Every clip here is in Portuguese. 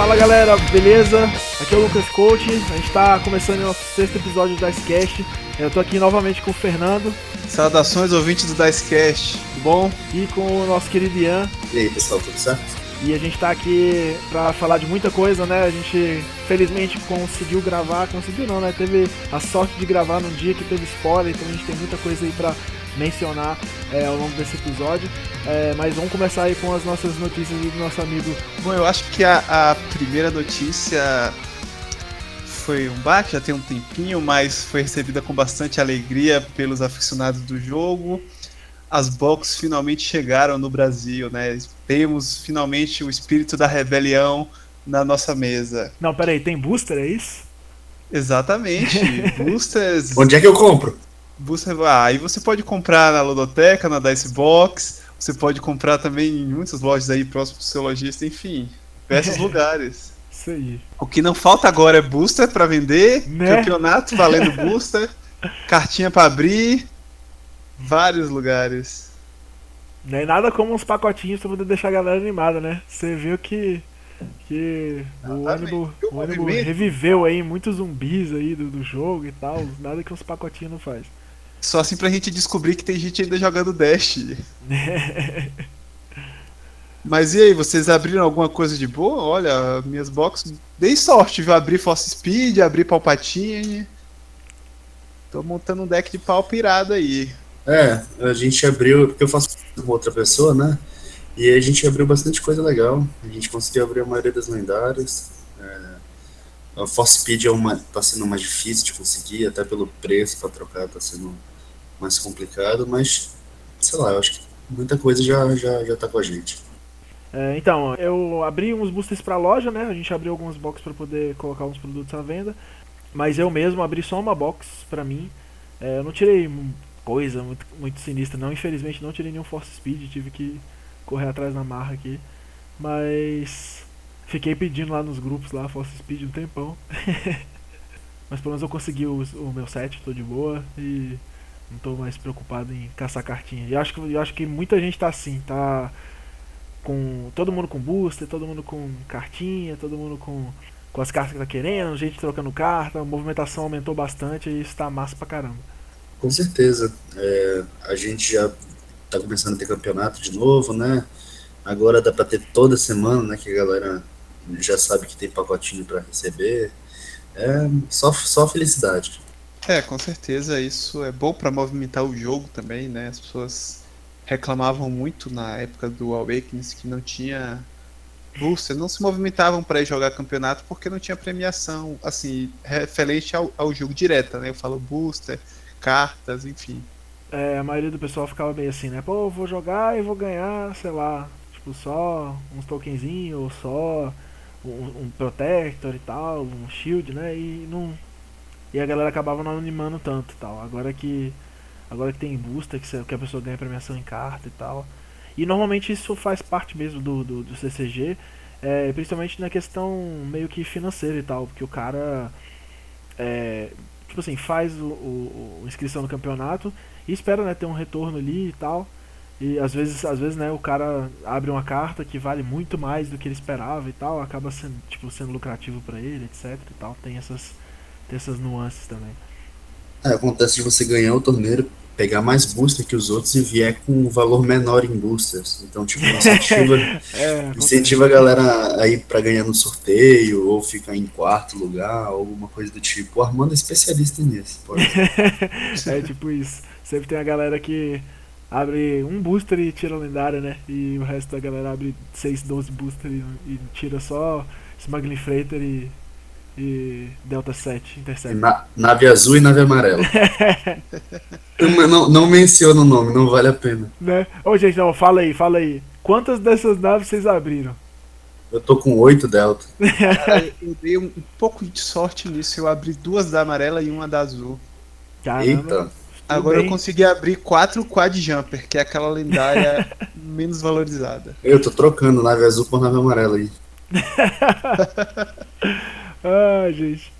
Fala galera, beleza? Aqui é o Lucas Coach, a gente está começando o nosso sexto episódio do Dicecast. Eu tô aqui novamente com o Fernando. Saudações ouvintes do Dicecast, tudo bom? E com o nosso querido Ian. E aí pessoal, tudo certo? E a gente tá aqui pra falar de muita coisa, né? A gente felizmente conseguiu gravar, conseguiu não, né? Teve a sorte de gravar num dia que teve spoiler, então a gente tem muita coisa aí pra mencionar é, ao longo desse episódio. É, mas vamos começar aí com as nossas notícias do nosso amigo. Bom, eu acho que a, a primeira notícia foi um baque, já tem um tempinho, mas foi recebida com bastante alegria pelos aficionados do jogo. As box finalmente chegaram no Brasil, né? Temos finalmente o espírito da rebelião na nossa mesa. Não, peraí, tem booster, é isso? Exatamente. Boosters. Onde é que eu compro? Booster, ah, aí você pode comprar na Lodoteca, na Dicebox, você pode comprar também em muitas lojas aí próximo do seu lojista, enfim, diversos lugares. Isso aí. O que não falta agora é booster para vender, Né? campeonato valendo booster, cartinha para abrir, vários lugares. Não é nada como uns pacotinhos pra poder deixar a galera animada, né? Você viu que. Que o Exatamente. ânimo, o o ânimo movimento? reviveu aí muitos zumbis aí do, do jogo e tal. Nada que uns pacotinhos não faz. Só assim pra gente descobrir que tem gente ainda jogando Dash. Mas e aí, vocês abriram alguma coisa de boa? Olha, minhas boxes. Dei sorte, viu? Abri Force Speed, abri Palpatine. Tô montando um deck de pau pirado aí. É, a gente abriu, porque eu faço com outra pessoa, né? E a gente abriu bastante coisa legal. A gente conseguiu abrir a maioria das lendárias. É, a Force Speed é uma, tá sendo mais difícil de conseguir, até pelo preço pra trocar tá sendo mais complicado, mas sei lá, eu acho que muita coisa já, já, já tá com a gente. É, então, eu abri uns boosters pra loja, né? A gente abriu algumas boxes pra poder colocar uns produtos à venda. Mas eu mesmo abri só uma box pra mim. É, eu não tirei coisa muito, muito sinistra, não. Infelizmente não tirei nenhum Force Speed, tive que correr atrás da marra aqui. Mas fiquei pedindo lá nos grupos lá Force Speed um tempão. Mas pelo menos eu consegui o, o meu set, tô de boa e não tô mais preocupado em caçar cartinha. E acho que, eu acho que muita gente tá assim, tá com todo mundo com booster, todo mundo com cartinha, todo mundo com, com as cartas que tá querendo, gente trocando carta, a movimentação aumentou bastante e isso tá massa pra caramba. Com certeza. É, a gente já tá começando a ter campeonato de novo, né? Agora dá pra ter toda semana, né? Que a galera já sabe que tem pacotinho pra receber. É só, só felicidade. É, com certeza isso é bom pra movimentar o jogo também, né? As pessoas reclamavam muito na época do Awakens que não tinha booster, não se movimentavam pra ir jogar campeonato porque não tinha premiação, assim, referente ao, ao jogo direta, né? Eu falo booster, cartas, enfim. É, a maioria do pessoal ficava meio assim, né? Pô, vou jogar e vou ganhar, sei lá, tipo, só uns tokenzinhos, ou só um, um Protector e tal, um Shield, né? E não. E a galera acabava não animando tanto tal. Agora que. Agora que tem booster, que, que a pessoa ganha premiação em carta e tal. E normalmente isso faz parte mesmo do, do, do CCG, é, principalmente na questão meio que financeira e tal, porque o cara. É, tipo assim, faz o, o, inscrição no campeonato e espera né, ter um retorno ali e tal. E às vezes, às vezes, né, o cara abre uma carta que vale muito mais do que ele esperava e tal, acaba sendo, tipo, sendo lucrativo pra ele, etc e tal. Tem essas, tem essas nuances também. É, acontece de você ganhar o torneio, pegar mais booster que os outros e vier com um valor menor em boosters. Então, tipo, incentiva, É, incentiva a galera a ir pra ganhar no sorteio, ou ficar em quarto lugar, ou alguma coisa do tipo. O Armando é especialista nisso. Pode. é tipo isso. Sempre tem a galera que abre um booster e tira lendária, né? E o resto da galera abre 6, 12 booster e, e tira só Smuggling Freighter e, e Delta 7 Intercept. Na- nave azul e nave amarela. não, não, menciona o nome, não vale a pena. Né? Ô, gente, não, fala aí, fala aí. Quantas dessas naves vocês abriram? Eu tô com oito Delta. Cara, eu dei um, um pouco de sorte nisso, eu abri duas da amarela e uma da azul. Caramba. Eita. Agora bem. eu consegui abrir quatro Quad Jumper, que é aquela lendária menos valorizada. Eu tô trocando nave azul por nave amarela aí. Ah, gente.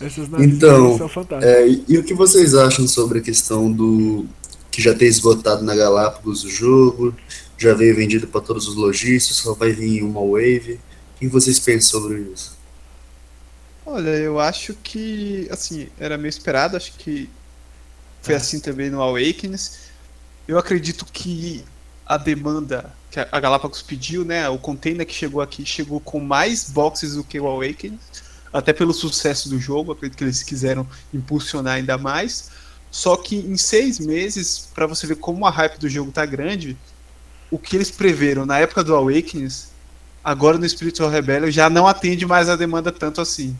Essas naves Então, são fantásticas. É, e, e o que vocês acham sobre a questão do que já ter esgotado na Galápagos o jogo, já veio vendido para todos os lojistas, só vai vir uma wave. O que vocês pensam sobre isso? Olha, eu acho que, assim, era meio esperado, acho que foi é. assim também no Awakens. Eu acredito que a demanda que a Galápagos pediu, né, o container que chegou aqui chegou com mais boxes do que o Awakens, até pelo sucesso do jogo, acredito que eles quiseram impulsionar ainda mais. Só que em seis meses, para você ver como a hype do jogo tá grande, o que eles preveram na época do Awakens, agora no Spiritual Rebellion já não atende mais a demanda tanto assim.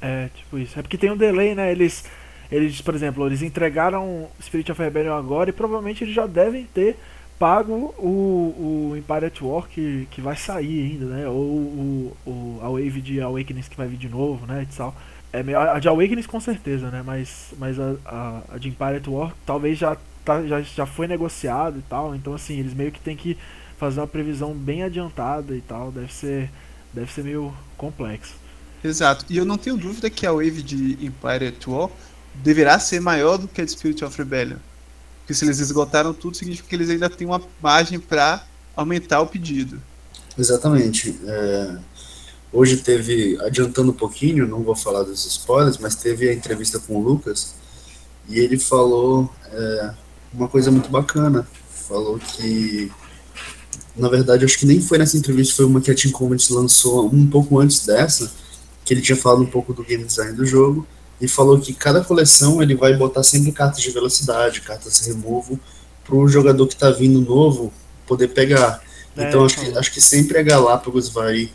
É, tipo isso. É porque tem um delay, né? Eles, eles por exemplo, eles entregaram Spirit of Rebellion agora e provavelmente eles já devem ter pago o, o Empire at War que, que vai sair ainda, né? Ou o, o, a Wave de Awakenings que vai vir de novo, né? E tal. É, a de Awakenings com certeza, né? Mas, mas a, a, a de Empire at War talvez já, tá, já, já foi negociado e tal. Então, assim, eles meio que tem que fazer uma previsão bem adiantada e tal. Deve ser, deve ser meio complexo. Exato. E eu não tenho dúvida que a Wave de Empire at War deverá ser maior do que a de Spirit of Rebellion. Porque se eles esgotaram tudo, significa que eles ainda têm uma margem para aumentar o pedido. Exatamente. É, Hoje teve, adiantando um pouquinho, não vou falar dos spoilers, mas teve a entrevista com o Lucas e ele falou é, uma coisa muito bacana. Falou que, na verdade, acho que nem foi nessa entrevista, foi uma que a Team Combat lançou um pouco antes dessa, que ele tinha falado um pouco do game design do jogo e falou que cada coleção ele vai botar sempre cartas de velocidade, cartas removo, para o jogador que está vindo novo poder pegar. É, então, acho, que, acho que sempre a Galápagos vai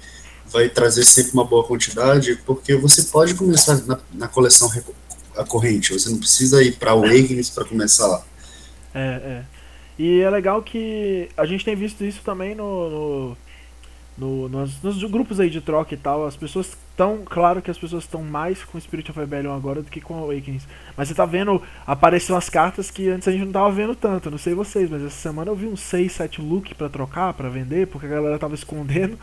vai trazer sempre uma boa quantidade, porque você pode começar na, na coleção a corrente, você não precisa ir para Awakenings para começar lá. É, é. E é legal que a gente tem visto isso também no, no, no nos, nos, grupos aí de troca e tal. As pessoas estão, claro que as pessoas estão mais com Spirit of Rebellion agora do que com Awakenings. Mas você tá vendo, apareceu as cartas que antes a gente não tava vendo tanto. Não sei vocês, mas essa semana eu vi uns 6, 7 look para trocar, para vender, porque a galera tava escondendo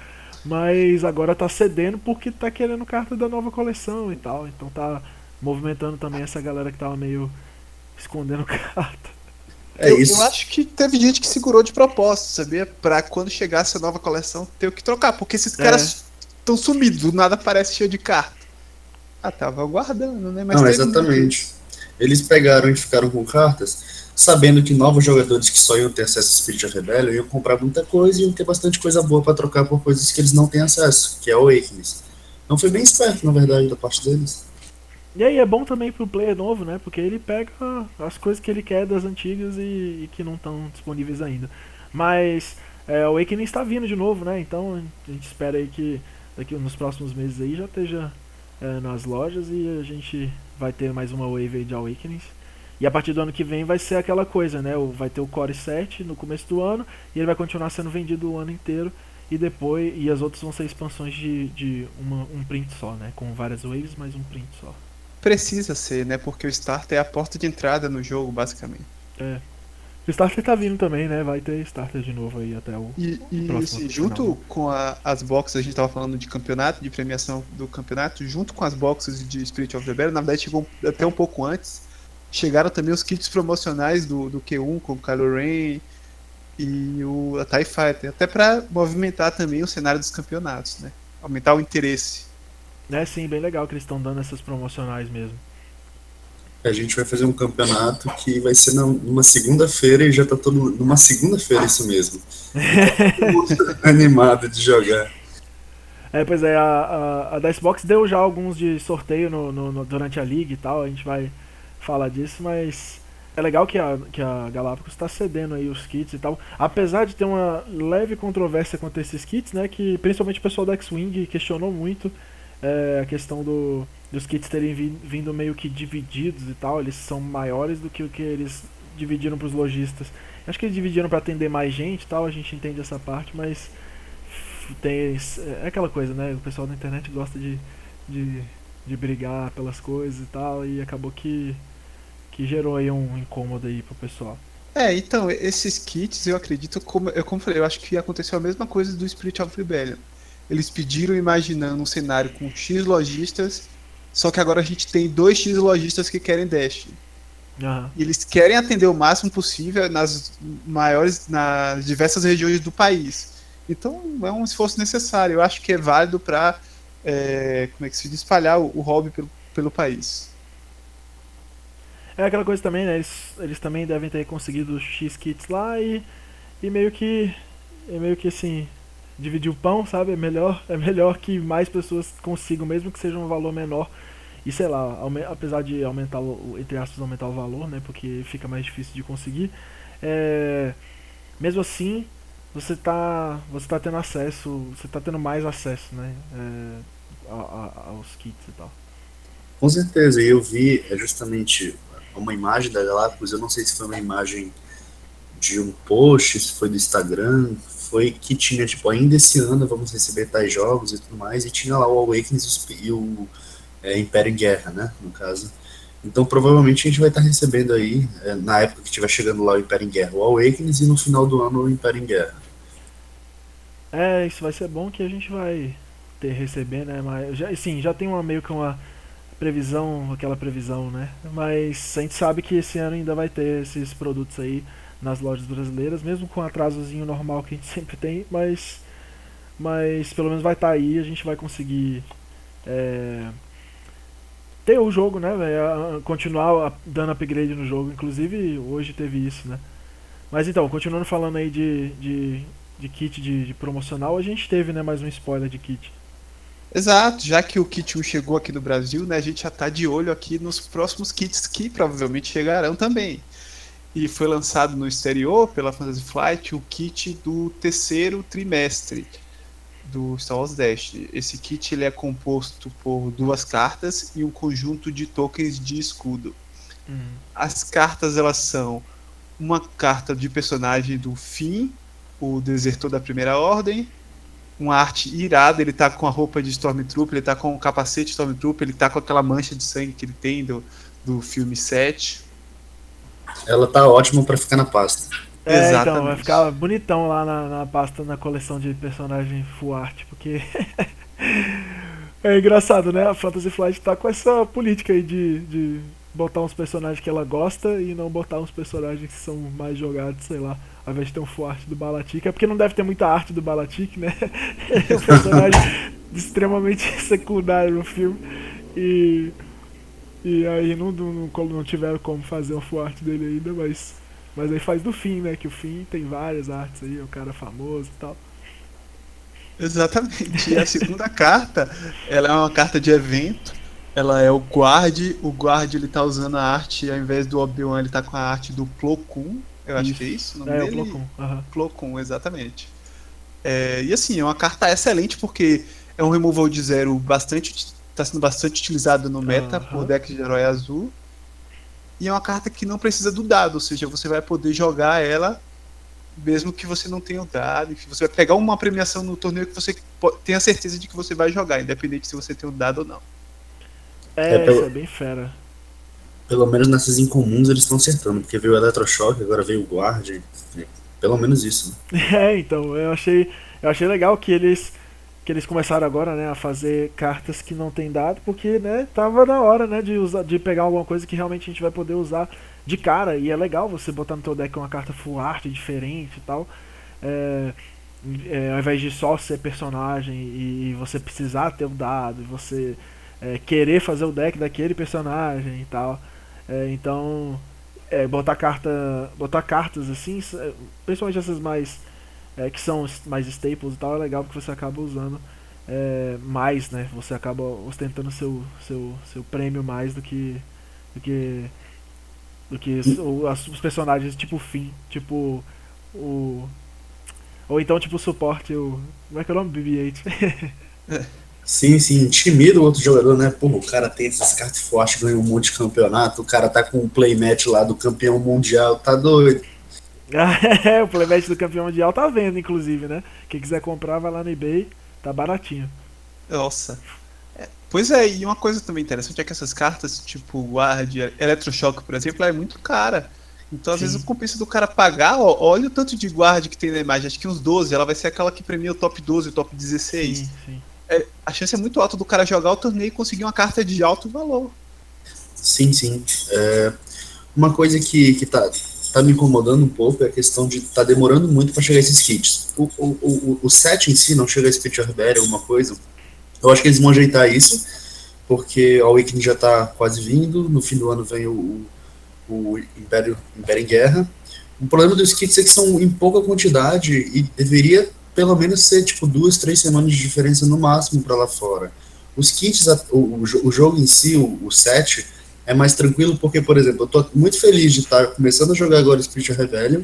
mas agora tá cedendo porque tá querendo carta da nova coleção e tal. Então tá movimentando também essa galera que tava meio escondendo carta. É eu, isso. eu acho que teve gente que segurou de propósito, sabia? Pra quando chegasse a nova coleção ter o que trocar, porque esses é. caras estão sumidos, nada parece cheio de carta. Ah, tava aguardando, né? Mas Não, exatamente. Eles pegaram e ficaram com cartas sabendo que novos jogadores que só iam ter acesso a Spirit of Rebellion iam comprar muita coisa e iam ter bastante coisa boa para trocar por coisas que eles não têm acesso, que é o Awakenings. Então foi bem esperto, na verdade, da parte deles. E aí é bom também pro player novo, né? Porque ele pega as coisas que ele quer das antigas e, e que não estão disponíveis ainda. Mas é, o Awakening está vindo de novo, né? Então a gente espera aí que daqui nos próximos meses aí já esteja é, nas lojas e a gente vai ter mais uma wave de Awakenings. E a partir do ano que vem vai ser aquela coisa, né? Vai ter o Core 7 no começo do ano e ele vai continuar sendo vendido o ano inteiro e depois e as outras vão ser expansões de, de uma, um print só, né? Com várias waves, mas um print só. Precisa ser, né? Porque o starter é a porta de entrada no jogo, basicamente. É. O starter tá vindo também, né? Vai ter starter de novo aí até o e, e próximo. junto final. com a, as boxes, a gente tava falando de campeonato, de premiação do campeonato, junto com as boxes de Spirit of the Bear, na verdade chegou até um pouco antes chegaram também os kits promocionais do, do Q1, com o Kylo Ren e o a TIE Fighter, até para movimentar também o cenário dos campeonatos, né? Aumentar o interesse. É sim, bem legal que eles estão dando essas promocionais mesmo. A gente vai fazer um campeonato que vai ser numa segunda-feira e já tá todo numa segunda-feira isso mesmo. animado de jogar. É, pois é, a, a, a Dicebox deu já alguns de sorteio no, no, no, durante a liga e tal, a gente vai falar disso, mas é legal que a, que a Galápagos está cedendo aí os kits e tal. Apesar de ter uma leve controvérsia quanto a esses kits, né? Que principalmente o pessoal da X-Wing questionou muito é, a questão do, dos kits terem vindo meio que divididos e tal. Eles são maiores do que o que eles dividiram para os lojistas. Acho que eles dividiram para atender mais gente e tal, a gente entende essa parte, mas tem, é aquela coisa, né? O pessoal da internet gosta de, de, de brigar pelas coisas e tal, e acabou que que gerou aí um incômodo aí pro pessoal. É, então, esses kits, eu acredito, como eu como falei, eu acho que aconteceu a mesma coisa do Spirit of Rebellion. Eles pediram imaginando um cenário com X lojistas, só que agora a gente tem dois X lojistas que querem Dash. Uhum. E eles querem atender o máximo possível nas maiores, nas diversas regiões do país. Então é um esforço necessário. Eu acho que é válido para é, como é que se diz, espalhar o, o hobby pelo, pelo país. É aquela coisa também, né? Eles, eles também devem ter conseguido os X-Kits lá e, e meio que. É meio que assim. Dividir o pão, sabe? É melhor, é melhor que mais pessoas consigam, mesmo que seja um valor menor. E sei lá, apesar de aumentar o, entre aspas, aumentar o valor, né? Porque fica mais difícil de conseguir. É, mesmo assim, você tá, você tá tendo acesso, você tá tendo mais acesso, né? É, a, a, aos kits e tal. Com certeza, e eu vi é justamente uma imagem da Galápagos, eu não sei se foi uma imagem de um post, se foi do Instagram, foi que tinha, tipo, ainda esse ano vamos receber tais jogos e tudo mais, e tinha lá o Awakens e o é, Império em Guerra, né, no caso. Então, provavelmente a gente vai estar recebendo aí, é, na época que estiver chegando lá o Império em Guerra, o Awakens, e no final do ano o Império em Guerra. É, isso vai ser bom que a gente vai ter receber, né, mas, já, sim, já tem uma meio que uma previsão, aquela previsão, né? Mas a gente sabe que esse ano ainda vai ter esses produtos aí nas lojas brasileiras, mesmo com o atrasozinho normal que a gente sempre tem, mas mas pelo menos vai estar tá aí, a gente vai conseguir é, ter o jogo, né, véio, continuar dando upgrade no jogo, inclusive hoje teve isso, né? Mas então, continuando falando aí de, de, de kit de, de promocional, a gente teve né, mais um spoiler de kit. Exato, já que o kit 1 chegou aqui no Brasil, né, a gente já está de olho aqui nos próximos kits que provavelmente chegarão também. E foi lançado no exterior pela Fantasy Flight o kit do terceiro trimestre do Star Wars Dash. Esse kit ele é composto por duas cartas e um conjunto de tokens de escudo. Uhum. As cartas elas são uma carta de personagem do Finn, o desertor da Primeira Ordem, uma arte irada, ele tá com a roupa de Stormtrooper, ele tá com o capacete de Stormtrooper, ele tá com aquela mancha de sangue que ele tem do, do filme 7. Ela tá ótima para ficar na pasta. É, Exatamente. então, vai ficar bonitão lá na, na pasta, na coleção de personagem full art, porque é engraçado, né? A Fantasy Flight tá com essa política aí de, de botar uns personagens que ela gosta e não botar uns personagens que são mais jogados, sei lá ao invés de ter um forte do Balatic. É porque não deve ter muita arte do Balatic, né? é um personagem extremamente secundário no filme. E, e aí não, não, não tiveram como fazer o forte dele ainda, mas, mas aí faz do fim, né? Que o fim tem várias artes aí, é um cara famoso e tal. Exatamente. E a segunda carta, ela é uma carta de evento. Ela é o guard. O guard ele tá usando a arte, ao invés do Obi-Wan, ele tá com a arte do Plo Koon. Eu acho que é isso. O nome é, dele? o Plo Uhum. Plo exatamente. É, e assim, é uma carta excelente porque é um removal de zero bastante. Está sendo bastante utilizado no meta uhum. por deck de herói azul. E é uma carta que não precisa do dado, ou seja, você vai poder jogar ela mesmo que você não tenha o dado. Enfim, você vai pegar uma premiação no torneio que você tenha certeza de que você vai jogar, independente se você tem o dado ou não. É, é pelo... isso é bem fera pelo menos nessas incomuns eles estão acertando, porque veio o Eletrochoque, agora veio o Guard, pelo menos isso. Né? É, então, eu achei, eu achei legal que eles que eles começaram agora, né, a fazer cartas que não tem dado, porque, né, tava na hora, né, de usar, de pegar alguma coisa que realmente a gente vai poder usar de cara, e é legal você botar no teu deck uma carta full art diferente e tal, é, é, ao invés de só ser personagem e, e você precisar ter o dado, e você é, querer fazer o deck daquele personagem e tal. É, então, é, botar carta, botar cartas assim, é, principalmente essas mais é, que são mais staples e tal, é legal porque você acaba usando é, mais, né? Você acaba ostentando seu seu seu prêmio mais do que do que do que os, os personagens tipo fim, tipo o ou então tipo suporte o como é que é o nome BB-8? Sim, sim, intimida o outro jogador, né? Pô, o cara tem esses cartas fortes, ganha um monte de campeonato, o cara tá com o playmatch lá do campeão mundial, tá doido. é, o playmatch do campeão mundial tá vendo, inclusive, né? Quem quiser comprar, vai lá no eBay, tá baratinho. Nossa. É, pois é, e uma coisa também interessante é que essas cartas, tipo Guard, Eletrochoque, por exemplo, é muito cara. Então, às Sim. vezes, o compensa do cara pagar, ó, olha o tanto de guard que tem na imagem, acho que uns 12, ela vai ser aquela que premia o top 12, o top 16. Sim, sim é, a chance é muito alta do cara jogar o torneio e conseguir uma carta de alto valor. Sim, sim. É, uma coisa que, que tá, tá me incomodando um pouco é a questão de tá demorando muito para chegar esses kits. O, o, o, o set em si não chega a Spirit of Battle, alguma coisa. Eu acho que eles vão ajeitar isso, porque o Awakening já tá quase vindo, no fim do ano vem o, o Império, Império em Guerra. O problema dos kits é que são em pouca quantidade e deveria pelo menos ser tipo duas, três semanas de diferença no máximo para lá fora. Os kits, o, o, jogo em si, o, o set, é mais tranquilo porque, por exemplo, eu tô muito feliz de estar começando a jogar agora Spirit Rebellion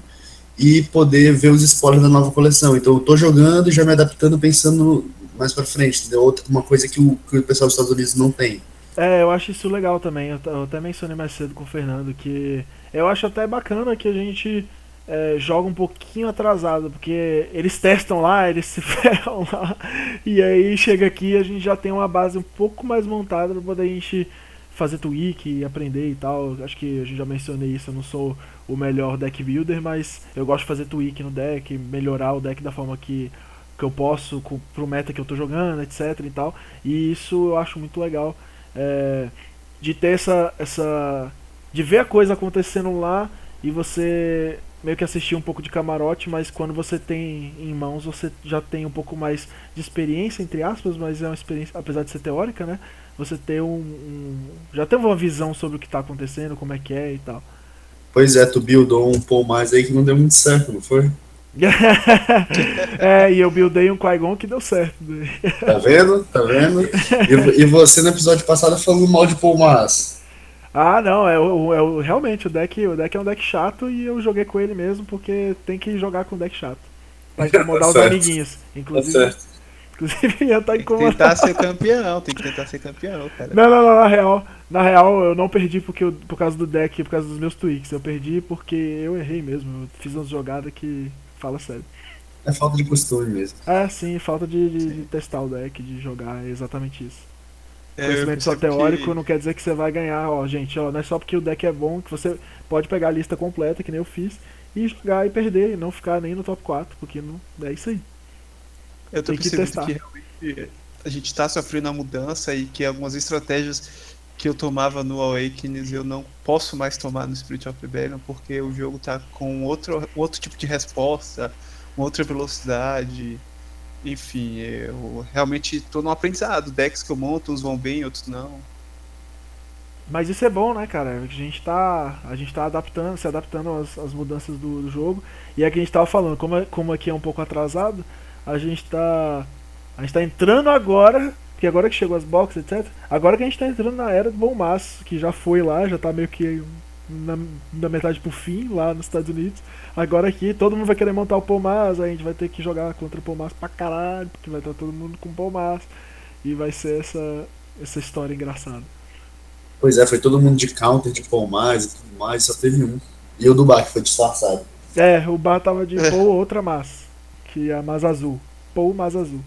e poder ver os spoilers da nova coleção. Então eu tô jogando e já me adaptando pensando mais para frente, entendeu? Outra uma coisa que o, que o pessoal dos Estados Unidos não tem. É, eu acho isso legal também. Eu, eu até mencionei mais cedo com o Fernando que eu acho até bacana que a gente é, joga um pouquinho atrasado, porque eles testam lá, eles se ferram lá, e aí chega aqui a gente já tem uma base um pouco mais montada para poder a gente fazer tweak e aprender e tal. Acho que a gente já mencionei isso, eu não sou o melhor deck builder, mas eu gosto de fazer tweak no deck, melhorar o deck da forma que, que eu posso, com, pro meta que eu tô jogando, etc e tal. E isso eu acho muito legal é, de ter essa, essa. de ver a coisa acontecendo lá e você meio que assistir um pouco de camarote, mas quando você tem em mãos, você já tem um pouco mais de experiência, entre aspas, mas é uma experiência, apesar de ser teórica, né? Você ter um. um já tem uma visão sobre o que está acontecendo, como é que é e tal. Pois é, tu buildou um pouco mais aí que não deu muito certo, não foi? é, e eu buildei um Qui-Gon que deu certo. tá vendo? Tá vendo? E, e, você no episódio passado falou mal de Paul Mas. Ah, não, é, é o, realmente o deck, o deck é um deck chato e eu joguei com ele mesmo porque tem que jogar com deck chato. Pra incomodar tá os amiguinhos. Inclusive, tá certo. Inclusive ia estar tá incomodado. Tem que tentar ser campeão, tem que tentar ser campeão, cara. Não, não, não, na real, na real eu não perdi porque eu, por causa do deck, por causa dos meus tweaks. Eu perdi porque eu errei mesmo. Eu fiz umas jogadas que Fala sério. É falta de costume mesmo. É, sim, falta de, de, de testar o deck, de jogar, é exatamente isso. É, Conhecimento só teórico que... não quer dizer que você vai ganhar, ó, gente, ó, não é só porque o deck é bom que você pode pegar a lista completa, que nem eu fiz, e jogar e perder, e não ficar nem no top 4, porque não é isso aí. Eu tô Tem que que realmente a gente tá sofrendo a mudança e que algumas estratégias que eu tomava no Awakenings eu não posso mais tomar no Spirit of Rebellion porque o jogo tá com outro, outro tipo de resposta, outra velocidade. Enfim, eu realmente estou no aprendizado. Decks que eu monto, uns vão bem, outros não. Mas isso é bom, né, cara? A gente tá, a gente tá adaptando, se adaptando às, às mudanças do, do, jogo. E é que a gente tava falando, como, como aqui é um pouco atrasado, a gente tá. A gente tá entrando agora porque agora que chegou as boxes, etc. Agora que a gente tá entrando na era do bom maço, que já foi lá, já tá meio que na, na metade pro fim, lá nos Estados Unidos. Agora aqui todo mundo vai querer montar o Palmas, a gente vai ter que jogar contra o Palmas pra caralho, porque vai estar todo mundo com o Palmas. E vai ser essa, essa história engraçada. Pois é, foi todo mundo de counter, de Palmas e tudo mais, só teve um. E o do Bar, que foi disfarçado. É, o Bar tava de é. outra massa, que é a Mas Azul. Pou Mas Azul.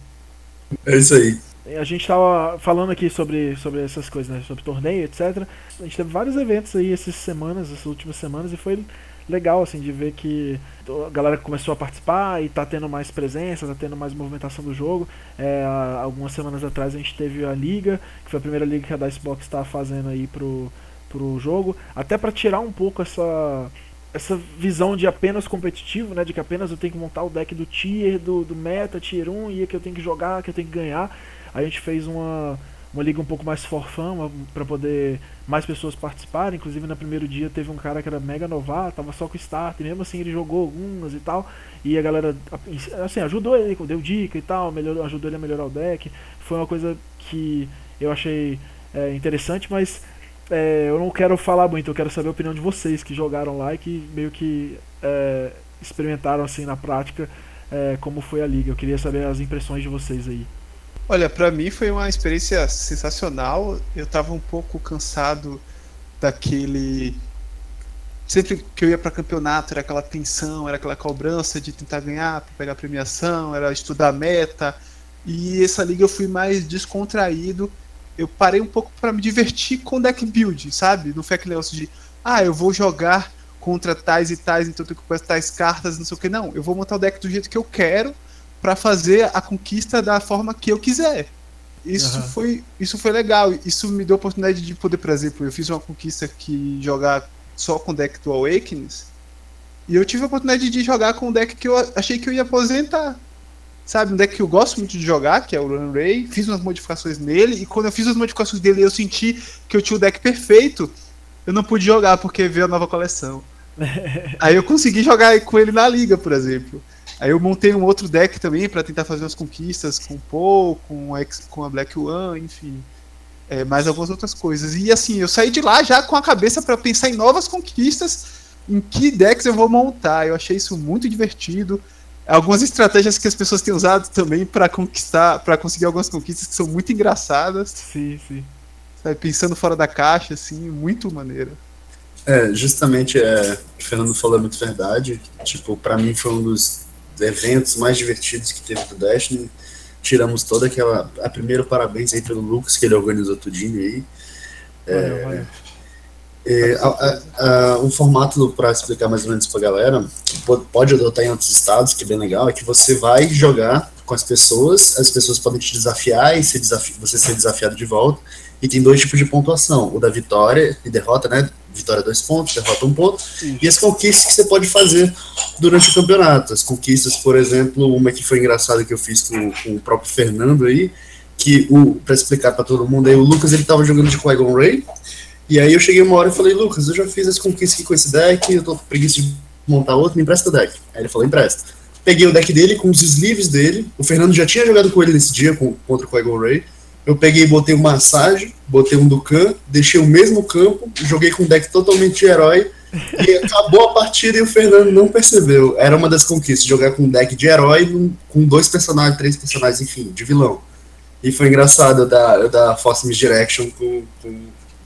É isso aí a gente estava falando aqui sobre, sobre essas coisas, né? sobre torneio, etc. A gente teve vários eventos aí essas semanas, essas últimas semanas, e foi legal assim de ver que a galera começou a participar e tá tendo mais presença, tá tendo mais movimentação do jogo. É, algumas semanas atrás a gente teve a liga, que foi a primeira liga que a Dicebox está fazendo aí pro, pro jogo, até para tirar um pouco essa essa visão de apenas competitivo, né, de que apenas eu tenho que montar o deck do tier, do, do meta, tier 1, e que eu tenho que jogar, que eu tenho que ganhar a gente fez uma, uma liga um pouco mais forfã para poder mais pessoas participarem. Inclusive, no primeiro dia teve um cara que era mega novato, tava só com start, e mesmo assim ele jogou algumas e tal. E a galera assim, ajudou ele, deu dica e tal, melhorou, ajudou ele a melhorar o deck. Foi uma coisa que eu achei é, interessante, mas é, eu não quero falar muito, eu quero saber a opinião de vocês que jogaram lá e que meio que é, experimentaram assim na prática é, como foi a liga. Eu queria saber as impressões de vocês aí. Olha, para mim foi uma experiência sensacional. Eu tava um pouco cansado daquele sempre que eu ia para campeonato era aquela tensão, era aquela cobrança de tentar ganhar, pegar premiação, era estudar meta. E essa liga eu fui mais descontraído. Eu parei um pouco para me divertir com deck build, sabe? Não foi aquele negócio de, ah, eu vou jogar contra tais e tais, então eu tenho que comprar tais cartas, não sei o que. Não, eu vou montar o deck do jeito que eu quero para fazer a conquista da forma que eu quiser. Isso, uhum. foi, isso foi legal. Isso me deu a oportunidade de poder, por exemplo, eu fiz uma conquista que jogar só com o deck do Awakenings E eu tive a oportunidade de jogar com um deck que eu achei que eu ia aposentar. Sabe, um deck que eu gosto muito de jogar, que é o Run Ray. Fiz umas modificações nele, e quando eu fiz as modificações dele eu senti que eu tinha o deck perfeito. Eu não pude jogar porque veio a nova coleção. Aí eu consegui jogar com ele na liga, por exemplo. Aí eu montei um outro deck também para tentar fazer umas conquistas com o Paul, com, com a Black One, enfim. É, mais algumas outras coisas. E assim, eu saí de lá já com a cabeça para pensar em novas conquistas em que decks eu vou montar. Eu achei isso muito divertido. Algumas estratégias que as pessoas têm usado também para conquistar, para conseguir algumas conquistas que são muito engraçadas. Sim, sim. Sabe, pensando fora da caixa, assim, muito maneira. É, justamente, é, o Fernando falou é muito verdade. Tipo, para mim foi um dos eventos mais divertidos que teve do Destiny. Tiramos toda aquela. A primeiro, parabéns aí pelo Lucas, que ele organizou tudinho aí. É, valeu, valeu. É, a, a, um formato para explicar mais ou menos para a galera, que pode adotar em outros estados, que é bem legal, é que você vai jogar com as pessoas, as pessoas podem te desafiar e ser desafi você ser desafiado de volta, e tem dois tipos de pontuação, o da vitória e derrota, né? Vitória dois pontos, derrota um ponto, Sim. e as conquistas que você pode fazer durante o campeonato. As conquistas, por exemplo, uma que foi engraçada que eu fiz com, com o próprio Fernando aí, que o para explicar para todo mundo aí, o Lucas ele tava jogando de Qui-Gon Ray, e aí eu cheguei uma hora e falei, Lucas, eu já fiz as conquistas aqui com esse deck, eu tô com preguiça de montar outro, me empresta o deck. Aí ele falou, empresta. Peguei o deck dele com os sleeves dele, o Fernando já tinha jogado com ele nesse dia, com, contra o Qui-Gon Ray. Eu peguei e botei um massagem, botei um Dukan, deixei o mesmo campo, joguei com um deck totalmente de herói, e acabou a partida e o Fernando não percebeu. Era uma das conquistas, jogar com um deck de herói com dois personagens, três personagens, enfim, de vilão. E foi engraçado da, da Force Misdirection com, com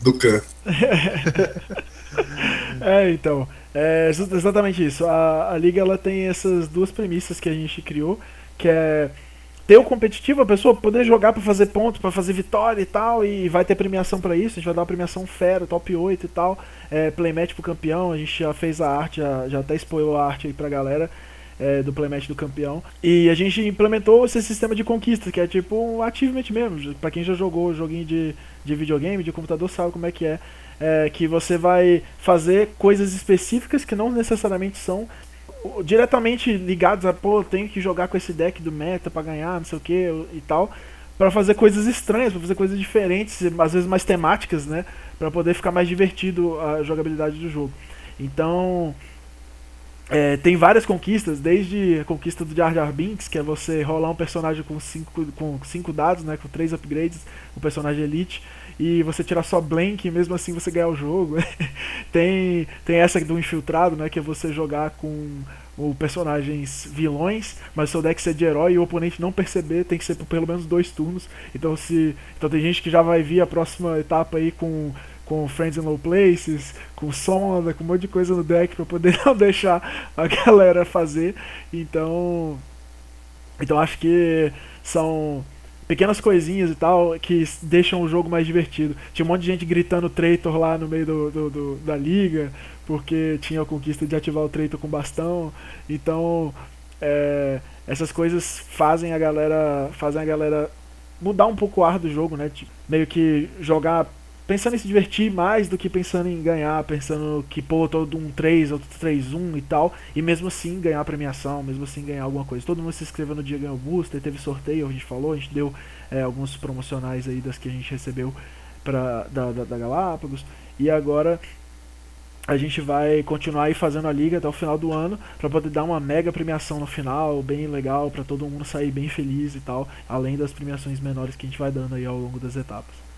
do Khan. é, então. É exatamente isso. A, a liga ela tem essas duas premissas que a gente criou, que é ter o competitivo, a pessoa poder jogar para fazer ponto, para fazer vitória e tal, e vai ter premiação para isso, a gente vai dar uma premiação fera, top 8 e tal, é, playmatch pro campeão, a gente já fez a arte, já, já até spoilou a arte aí pra galera, é, do playmatch do campeão, e a gente implementou esse sistema de conquista, que é tipo um achievement mesmo, para quem já jogou joguinho de de videogame, de computador, sabe como é que é, é que você vai fazer coisas específicas que não necessariamente são diretamente ligados a, pô, tenho que jogar com esse deck do meta para ganhar, não sei o que e tal, para fazer coisas estranhas, para fazer coisas diferentes, às vezes mais temáticas, né, para poder ficar mais divertido a jogabilidade do jogo. Então, é, tem várias conquistas, desde a conquista do Jar Jar Binks, que é você rolar um personagem com cinco, com cinco dados, né, com três upgrades, um personagem elite, e você tirar só blank e mesmo assim você ganhar o jogo. tem, tem essa do infiltrado, né, que é você jogar com o personagens vilões, mas seu deck ser de herói e o oponente não perceber, tem que ser por pelo menos dois turnos. Então se então tem gente que já vai vir a próxima etapa aí com com Friends in Low Places, com sonda, com um monte de coisa no deck para poder não deixar a galera fazer. Então, então acho que são pequenas coisinhas e tal que deixam o jogo mais divertido. Tinha um monte de gente gritando traitor lá no meio do, do, do, da liga, porque tinha a conquista de ativar o traitor com bastão. Então, é, essas coisas fazem a galera fazem a galera mudar um pouco o ar do jogo, né? Meio que jogar pensando em se divertir mais do que pensando em ganhar, pensando que pô, todo um 3, outro 3, 1 e tal, e mesmo assim ganhar premiação, mesmo assim ganhar alguma coisa. Todo mundo se inscreveu no dia ganhou booster, teve sorteio, a gente falou, a gente deu é, alguns promocionais aí das que a gente recebeu pra, da, da, da Galápagos, e agora a gente vai continuar aí fazendo a liga até o final do ano para poder dar uma mega premiação no final, bem legal, para todo mundo sair bem feliz e tal, além das premiações menores que a gente vai dando aí ao longo das etapas.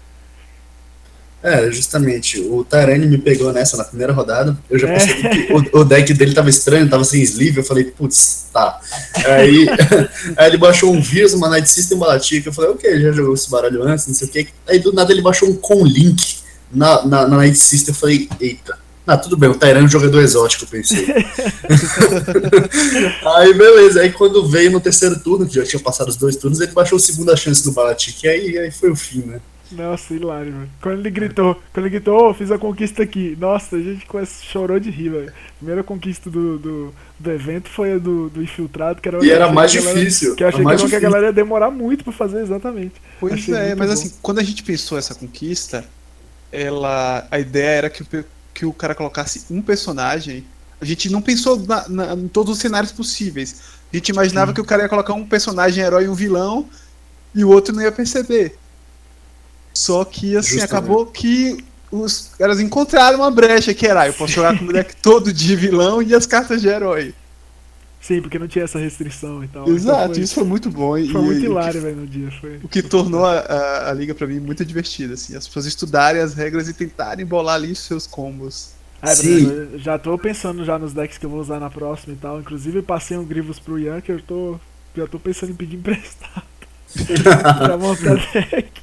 É, justamente. O Tyrene me pegou nessa na primeira rodada. Eu já é. percebi é. que o, o, deck dele tava estranho, tava sem sleeve. Eu falei, putz, tá. Aí, aí ele baixou um vírus, uma Night System Balatica. Eu falei, ok, já jogou esse baralho antes, não sei o que. Aí do nada ele baixou um com link na, na, na Night System. Eu falei, eita. Ah, tudo bem, o Tyrene é um jogador exótico, eu pensei. aí, beleza. Aí, quando veio no terceiro turno, que já tinha passado os dois turnos, ele baixou a segunda chance do Balatic. E aí, aí foi o fim, né? Nossa, hilário, velho. Quando ele gritou, quando ele gritou, oh, fiz a conquista aqui. Nossa, a gente quase chorou de rir, velho. Primeira conquista do, do, do, evento foi a do, do infiltrado, que era E era mais difícil. que eu achei que, que, a galera ia demorar muito pra fazer exatamente. Pois achei é, mas bom. assim, quando a gente pensou essa conquista, ela. A ideia era que o, que o cara colocasse um personagem A gente não pensou na, na, em todos os cenários possíveis. A gente imaginava Sim. que o cara ia colocar um personagem herói e um vilão e o outro não ia perceber. Só que assim, Justamente. acabou que os caras encontraram uma brecha que era, ah, eu posso jogar com o deck todo de vilão e as cartas de herói. Sim, porque não tinha essa restrição e tal. Então Exato, então foi, isso foi muito bom. E, foi muito hilário, velho, no dia. Foi. O que tornou a, a, a, liga pra mim muito divertida, assim. As pessoas estudarem as regras e tentarem bolar ali os seus combos. É, Sim. já tô pensando já nos decks que eu vou usar na próxima e tal. Inclusive, passei um Grivos pro Ian que eu tô. Já tô pensando em pedir emprestado. pra montar deck.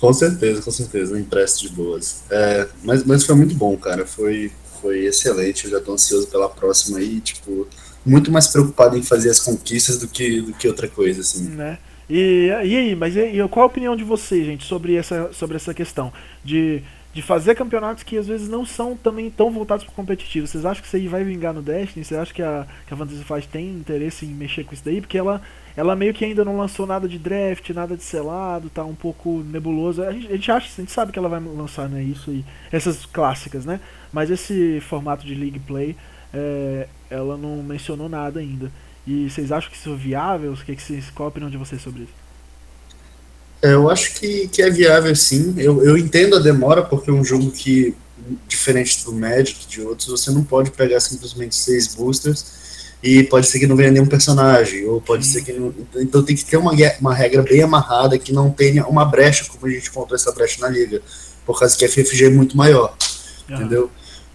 Com certeza, com certeza. Um de boas. É, mas, mas foi muito bom, cara. Foi, foi excelente. Eu já tô ansioso pela próxima aí, tipo, muito mais preocupado em fazer as conquistas do que, do que outra coisa, assim. Né? E, e aí, mas e, qual a opinião de vocês, gente, sobre essa, sobre essa questão de, de fazer campeonatos que às vezes não são também tão voltados para o competitivo? Vocês acham que isso aí vai vingar no Destiny? Vocês acham que a, que a Fantasy Flight tem interesse em mexer com isso daí? Porque ela, ela meio que ainda não lançou nada de draft, nada de selado, tá um pouco nebuloso. A gente, a gente acha, a gente sabe que ela vai lançar né, isso e essas clássicas, né? Mas esse formato de League Play, é, ela não mencionou nada ainda. E vocês acham que isso é viável? Que que vocês, qual a opinião de vocês sobre isso? É, eu acho que, que é viável sim. Eu, eu entendo a demora, porque é um jogo que, diferente do Magic de outros, você não pode pegar simplesmente seis boosters e pode ser que não venha nenhum personagem, ou pode ser que não. Então tem que ter uma, uma regra bem amarrada que não tenha uma brecha, como a gente encontrou essa brecha na liga, por causa que a FFG é muito maior. Uhum. Entendeu?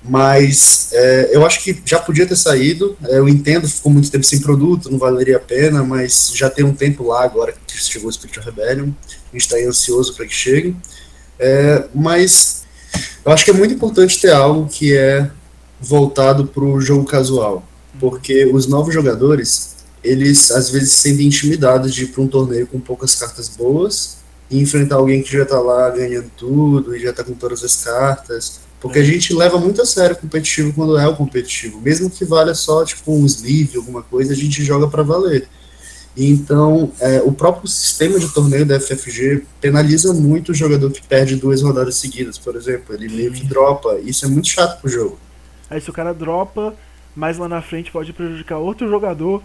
Mas é, eu acho que já podia ter saído. É, eu entendo, ficou muito tempo sem produto, não valeria a pena, mas já tem um tempo lá agora que chegou o Spectre Rebellion. A gente está ansioso para que chegue. É, mas eu acho que é muito importante ter algo que é voltado para o jogo casual, porque os novos jogadores eles às vezes se sentem intimidados de ir para um torneio com poucas cartas boas e enfrentar alguém que já está lá ganhando tudo e já está com todas as cartas porque a gente leva muito a sério o competitivo quando é o competitivo. Mesmo que valha só, tipo, um sleeve, alguma coisa, a gente joga para valer. Então, é, o próprio sistema de torneio da FFG penaliza muito o jogador que perde duas rodadas seguidas, por exemplo. Ele meio que dropa. Isso é muito chato pro jogo. Aí se o cara dropa, mais lá na frente pode prejudicar outro jogador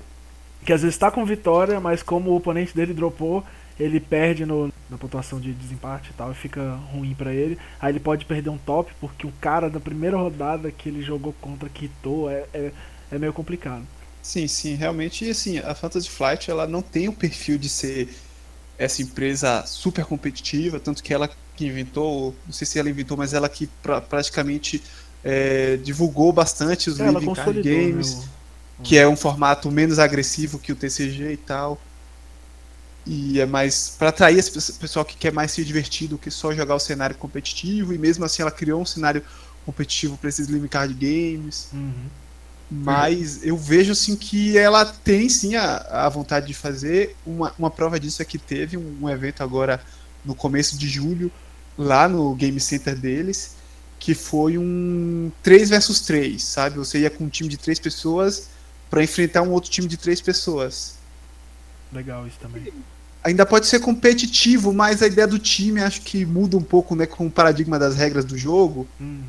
que às vezes está com vitória, mas como o oponente dele dropou, ele perde no, na pontuação de desempate e tal, e fica ruim para ele. Aí ele pode perder um top, porque o cara da primeira rodada que ele jogou contra quitou, é, é, é meio complicado. Sim, sim, realmente, assim, a Fantasy Flight, ela não tem o perfil de ser essa empresa super competitiva, tanto que ela que inventou, não sei se ela inventou, mas ela que pra, praticamente é, divulgou bastante os é, Living Card Games, o... que é um formato menos agressivo que o TCG e tal. E é mais para atrair esse pessoal que quer mais se divertir do que só jogar o cenário competitivo. E mesmo assim ela criou um cenário competitivo para esses Slim Card Games. Uhum. Mas eu vejo assim que ela tem sim a, a vontade de fazer. Uma, uma prova disso é que teve um, um evento agora no começo de julho, lá no Game Center deles, que foi um 3 versus 3, sabe? Você ia com um time de três pessoas para enfrentar um outro time de três pessoas. Legal isso também. Ainda pode ser competitivo, mas a ideia do time acho que muda um pouco né, com o paradigma das regras do jogo. Uhum.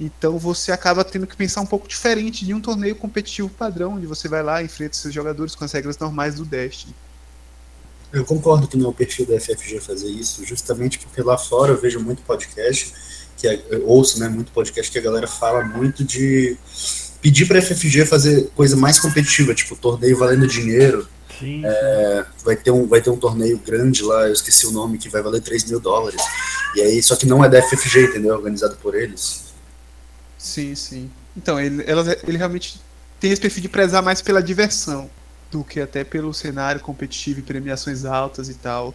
Então você acaba tendo que pensar um pouco diferente de um torneio competitivo padrão, onde você vai lá e enfrenta seus jogadores com as regras normais do Destiny. Eu concordo que não é o perfil da FFG fazer isso, justamente porque lá fora eu vejo muito podcast, que é, eu ouço né, muito podcast que a galera fala muito de pedir para a FFG fazer coisa mais competitiva, tipo torneio valendo dinheiro, Sim, é, vai, ter um, vai ter um torneio grande lá, eu esqueci o nome, que vai valer 3 mil dólares. E aí, só que não é da FFG, entendeu? Organizado por eles. Sim, sim. Então, ele, ela, ele realmente tem esse perfil de prezar mais pela diversão do que até pelo cenário competitivo e premiações altas e tal.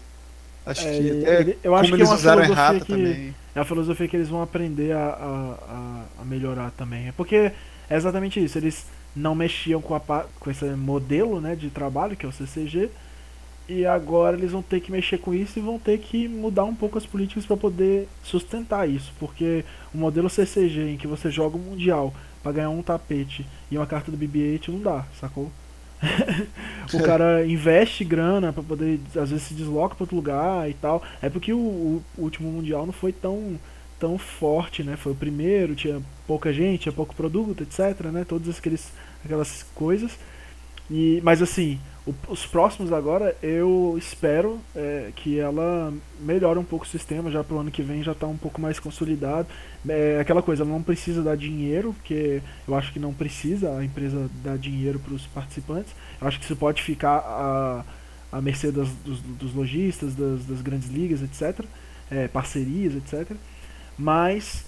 Acho é, que até ele, eu acho que eles é uma usaram errado que, também. É a filosofia que eles vão aprender a, a, a melhorar também. É porque é exatamente isso. Eles não mexiam com, a, com esse modelo né, de trabalho, que é o CCG, e agora eles vão ter que mexer com isso e vão ter que mudar um pouco as políticas para poder sustentar isso, porque o modelo CCG em que você joga o Mundial para ganhar um tapete e uma carta do BB-8 não dá, sacou? o cara investe grana para poder, às vezes se desloca para outro lugar e tal. É porque o, o, último mundial não foi tão tão forte, né? Foi o primeiro, tinha pouca gente, tinha pouco produto, etc, né? Todas aqueles, aquelas coisas. E, mas assim, o, os próximos agora eu espero é, que ela melhore um pouco o sistema, já pro ano que vem já está um pouco mais consolidado. É aquela coisa, ela não precisa dar dinheiro, porque eu acho que não precisa a empresa dar dinheiro para os participantes. Eu acho que isso pode ficar a, a mercê das, dos, dos lojistas, das, das grandes ligas, etc. É, parcerias, etc. Mas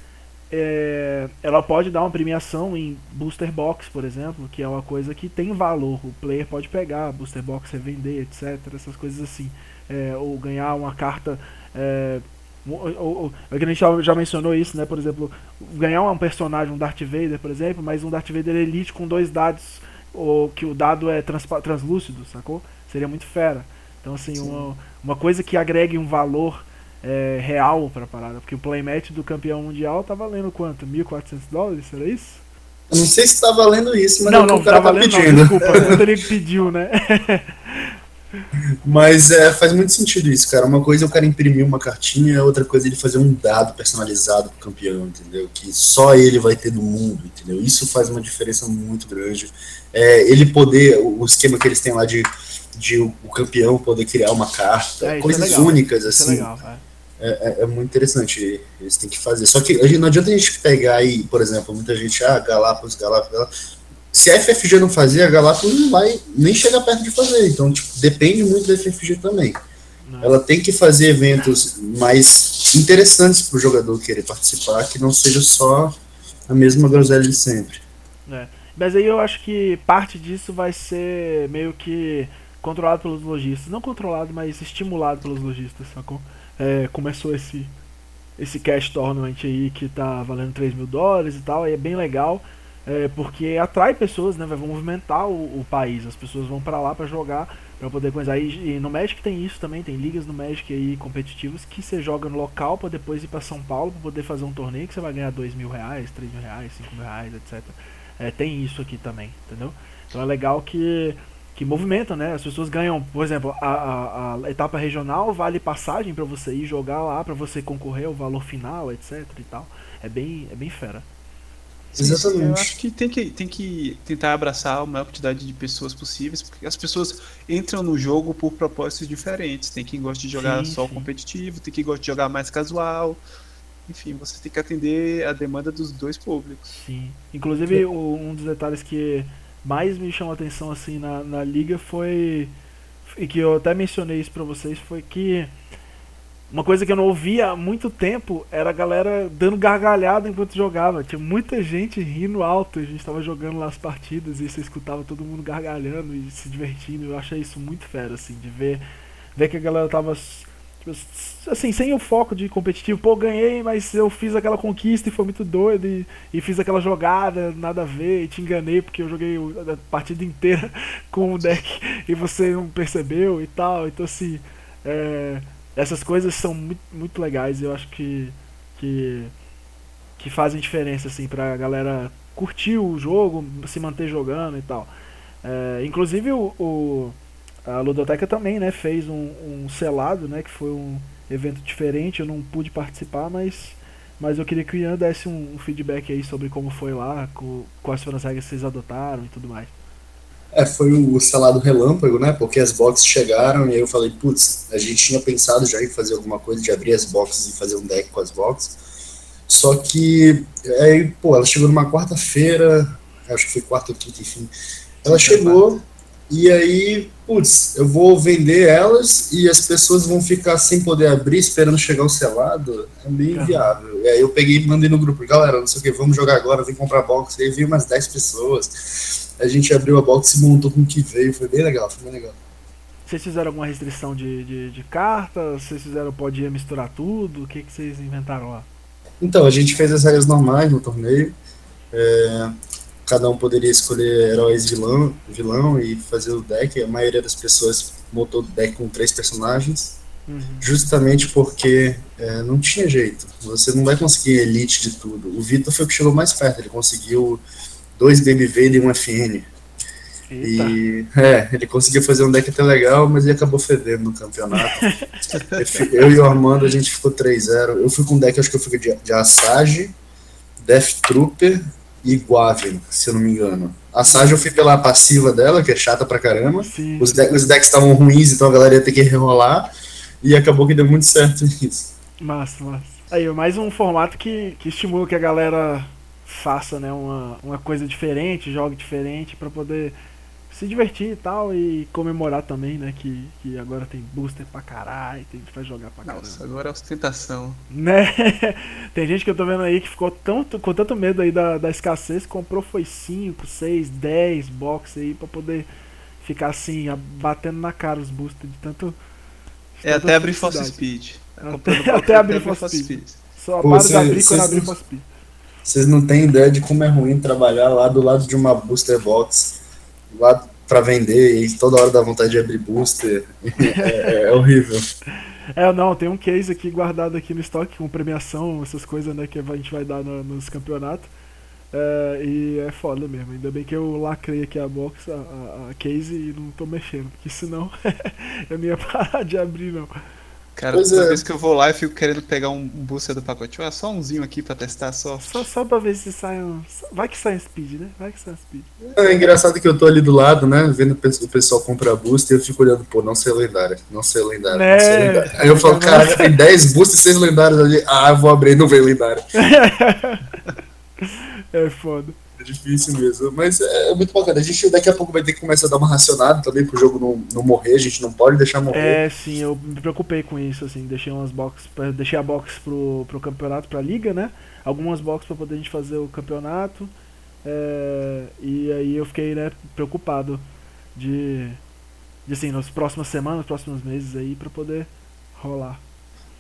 é, ela pode dar uma premiação em booster box, por exemplo, que é uma coisa que tem valor. O player pode pegar booster box, revender, etc. Essas coisas assim. É, ou ganhar uma carta. É, ou, ou, a gente já, já, mencionou isso, né? Por exemplo, ganhar um personagem, um Darth Vader, por exemplo, mas um Darth Vader Elite com dois dados, ou que o dado é trans, translúcido, sacou? Seria muito fera. Então, assim, uma, uma coisa que agregue um valor é, real para a parada. Porque o playmatch do campeão mundial tá valendo quanto? 1.400 dólares? Será isso? Eu não sei se tá valendo isso, mas não, é não, o cara tá, tá valendo, pedindo. Não, desculpa, quanto ele pediu, né? Mas é, faz muito sentido isso, cara. Uma coisa é o cara imprimir uma cartinha, outra coisa é ele fazer um dado personalizado pro campeão, entendeu? Que só ele vai ter no mundo, entendeu? Isso faz uma diferença muito grande. É, ele poder, o esquema que eles têm lá de, de o, campeão poder criar uma carta, é, é coisas é únicas, assim. Legal, é, é, é, muito interessante, eles têm que fazer. Só que não adianta a gente pegar aí, por exemplo, muita gente, ah, Galápagos, Galápagos, Galápagos. Se a FFG não fazer, a Galápagos não vai nem chegar perto de fazer. Então, tipo, depende muito da FFG também. Não. Ela tem que fazer eventos mais interessantes para o jogador querer participar, que não seja só a mesma groselha de sempre. É. Mas aí eu acho que parte disso vai ser meio que controlado pelos lojistas. Não controlado, mas estimulado pelos lojistas, sacou? É, começou esse esse cash tournament aí que tá valendo 3 mil dólares e tal, e é bem legal, é, porque atrai pessoas, né, vai movimentar o, o país, as pessoas vão para lá para jogar, para poder coisar. E, e, no Magic tem isso também, tem ligas no Magic aí competitivas que você joga no local para depois ir para São Paulo para poder fazer um torneio que você vai ganhar 2 mil reais, 3 mil reais, 5 mil reais, etc. É, tem isso aqui também, entendeu? Então é legal que que movimentam, né? As pessoas ganham, por exemplo, a, a, a etapa regional vale passagem para você ir jogar lá, para você concorrer ao valor final, etc e tal. É bem, é bem fera. Exatamente. Eu acho que tem, que tem que tentar abraçar a maior quantidade de pessoas possíveis, porque as pessoas entram no jogo por propósitos diferentes. Tem quem gosta de jogar sim, só sim. competitivo, tem quem gosta de jogar mais casual. Enfim, você tem que atender a demanda dos dois públicos. Sim. Inclusive, um dos detalhes que mais me chamou a atenção assim na, na liga foi e que eu até mencionei isso para vocês foi que uma coisa que eu não ouvia há muito tempo era a galera dando gargalhada enquanto jogava. Tinha muita gente rindo alto. A gente estava jogando lá as partidas e você escutava todo mundo gargalhando e se divertindo. Eu achei isso muito fera, assim, de ver, ver que a galera tava assim, sem o foco de competitivo, pô, ganhei, mas eu fiz aquela conquista e foi muito doido e, e fiz aquela jogada, nada a ver, e te enganei porque eu joguei a partida inteira com o deck e você não percebeu e tal. Então, assim, é, essas coisas são muito, muito legais eu acho que, que, que fazem diferença, assim, pra galera curtir o jogo, se manter jogando e tal. É, inclusive o, o a Ludoteca também, né, fez um, um, selado, né, que foi um evento diferente, eu não pude participar, mas, mas eu queria que o Ian desse um, feedback aí sobre como foi lá, com, quais foram as regras que vocês adotaram e tudo mais. É, foi o selado relâmpago, né, porque as boxes chegaram e aí eu falei, putz, a gente tinha pensado já em fazer alguma coisa, de abrir as boxes e fazer um deck com as boxes, só que, aí, pô, ela chegou numa quarta-feira, acho que foi quarta ou quinta, enfim, ela chegou e aí, putz, eu vou vender elas e as pessoas vão ficar sem poder abrir, esperando chegar o selado. É meio inviável. E aí eu peguei e mandei no grupo, galera, não sei o que, vamos jogar agora, vem comprar box. E aí veio umas 10 pessoas. A gente abriu a box e montou com o que veio. Foi bem legal, foi bem legal. Vocês fizeram alguma restrição de, de, de cartas? Vocês fizeram, podia misturar tudo? O que, que vocês inventaram lá? Então, a gente fez as regras normais no torneio. É, cada um poderia escolher heróis vilão, vilão e fazer o deck. A maioria das pessoas montou o deck com três personagens, uhum. justamente porque é, não tinha jeito. Você não vai conseguir elite de tudo. O Vitor foi o que chegou mais perto, ele conseguiu dois BMV e um FN. Eita. E é, ele conseguiu fazer um deck até legal, mas ele acabou fedendo no campeonato. eu e o Armando, a gente ficou 3-0. Eu fui com um deck, acho que eu fui de, de Asage, Death Trooper e Guavin, se eu não me engano. A Sage eu fui pela passiva dela, que é chata pra caramba. Sim. Os, de os decks estavam ruins, então a galera ia ter que rerolar. E acabou que deu muito certo isso. Massa, massa. Aí, mais um formato que, que estimula que a galera faça né, uma, uma coisa diferente, jogue diferente, para poder se divertir e tal, e comemorar também, né? Que, que agora tem booster pra caralho, tem gente vai jogar pra caralho. Nossa, agora é ostentação. Né? tem gente que eu tô vendo aí que ficou tão, com tanto medo aí da, da escassez, comprou foi 5, 6, 10 box aí pra poder ficar assim, batendo na cara os boosters de tanto. De é até abrir Force Speed. Até, até abrir Force Speed. Speed. Só para de abrir quando abrir Force Speed. Vocês não têm ideia de como é ruim trabalhar lá do lado de uma booster box, lá para vender e toda hora dá vontade de abrir booster. é, é, horrível. É, não, tem um case aqui guardado aqui no estoque com premiação, essas coisas né, que a gente vai dar no, nos campeonatos. É, e é foda mesmo. Ainda bem que eu lacrei aqui a box, a, a, a case e não tô mexendo, porque senão eu não ia parar de abrir não. Cara, pois toda é. vez que eu vou lá, eu fico querendo pegar um, booster do pacote. Ah, só umzinho aqui pra testar só. Só, só pra ver se sai um. Vai que sai um speed, né? Vai que sai um speed. É engraçado que eu tô ali do lado, né? Vendo o pessoal comprar booster e eu fico olhando, pô, não sei lendária, não sei lendária, né? não sei lendária. Aí eu falo, cara, tem 10 boosters e 6 lendários ali. Ah, eu vou abrir e não vem lendária. é foda difícil mesmo. Mas é, é, muito bacana. A gente daqui a pouco vai ter que começar a dar uma racionada também pro jogo não, não morrer. A gente não pode deixar morrer. É, sim, eu me preocupei com isso, assim. Deixei umas boxes, deixei a box pro, pro campeonato, pra liga, né? Algumas boxes pra poder a gente fazer o campeonato. É, e aí eu fiquei, né, preocupado de, de assim, nas próximas semanas, próximos meses aí, pra poder rolar.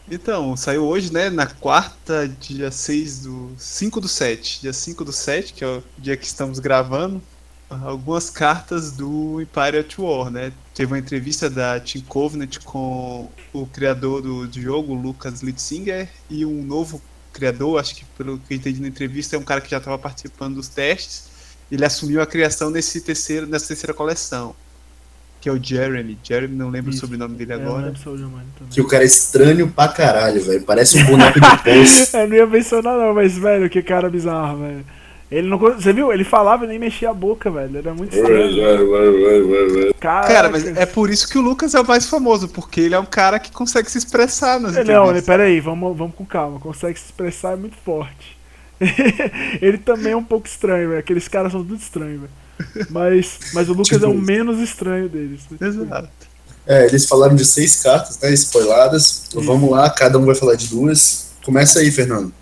Então, saiu hoje, né, na quarta, dia 6 do. 5 do 7. Dia 5 do 7, que é o dia que estamos gravando, algumas cartas do Empire at War, né? Teve uma entrevista da Team Covenant com o criador do, do jogo, Lucas Litzinger, e um novo criador, acho que pelo que eu entendi na entrevista, é um cara que já estava participando dos testes. Ele assumiu a criação nesse terceiro, nessa terceira coleção que é o Jeremy. Jeremy, não lembro Isso. o sobrenome dele é, agora. Que o cara é estranho pra caralho, velho. Parece um boneco de poço. eu não ia mencionar, não, mas, velho, que cara bizarro, velho. Ele não. Você viu? Ele falava e nem mexia a boca, velho. Era muito estranho. cara, mas é por isso que o Lucas é o mais famoso, porque ele é um cara que consegue se expressar nas Não, pera aí, vamos, vamos com calma. Consegue se expressar é muito forte. ele também é um pouco estranho, velho. Aqueles caras são tudo estranhos, velho. Mas, mas o Lucas tipo... é o menos estranho deles. Né? Exato. É, eles falaram de seis cartas, né? Spoiladas. Então, vamos lá, cada um vai falar de duas. Começa aí, Fernando.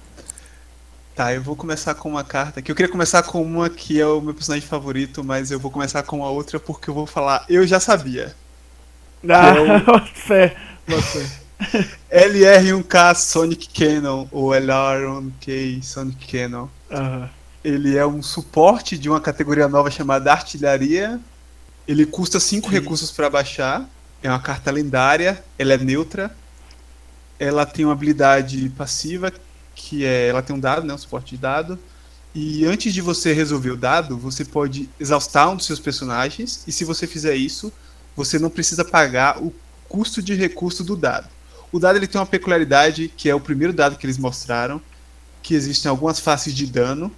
Tá, eu vou começar com uma carta que eu queria começar com uma que é o meu personagem favorito, mas eu vou começar com a outra porque eu vou falar, eu já sabia. Ah, é fé, você. LR1K Sonic Cannon, ou LR1K Sonic Cannon. Uhum. Ele é um suporte de uma categoria nova chamada Artilharia. Ele custa 5 recursos para baixar. É uma carta lendária. Ela é neutra. Ela tem uma habilidade passiva que é, ela tem um dado, né, um suporte de dado. E antes de você resolver o dado, você pode exaustar um dos seus personagens. E se você fizer isso, você não precisa pagar o custo de recurso do dado. O dado ele tem uma peculiaridade que é o primeiro dado que eles mostraram, que existem algumas faces de dano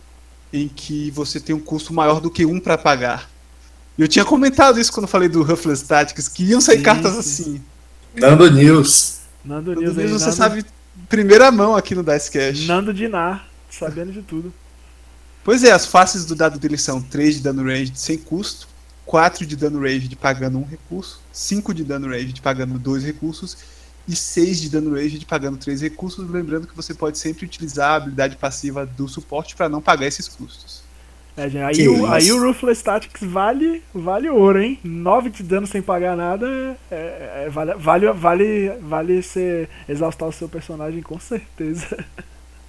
em que você tem um custo maior do que um para pagar. Eu tinha comentado isso quando falei do Ruffles Tactics, que iam sair sim, cartas sim. assim. Nando News. Nando, Nando News, aí, você Nando... sabe primeira mão aqui no Dice Cash. Nando Dinar, sabendo de tudo. Pois é, as faces do dado dele são 3 de dano range sem custo, 4 de dano range de pagando um recurso, 5 de dano range de pagando dois recursos e 6 de dano rage pagando 3 recursos, lembrando que você pode sempre utilizar a habilidade passiva do suporte para não pagar esses custos. É, gente, aí, o, aí o Ruthless Tactics vale, vale ouro, hein? 9 de dano sem pagar nada é, é, é, vale, vale, vale, vale você exaustar o seu personagem com certeza.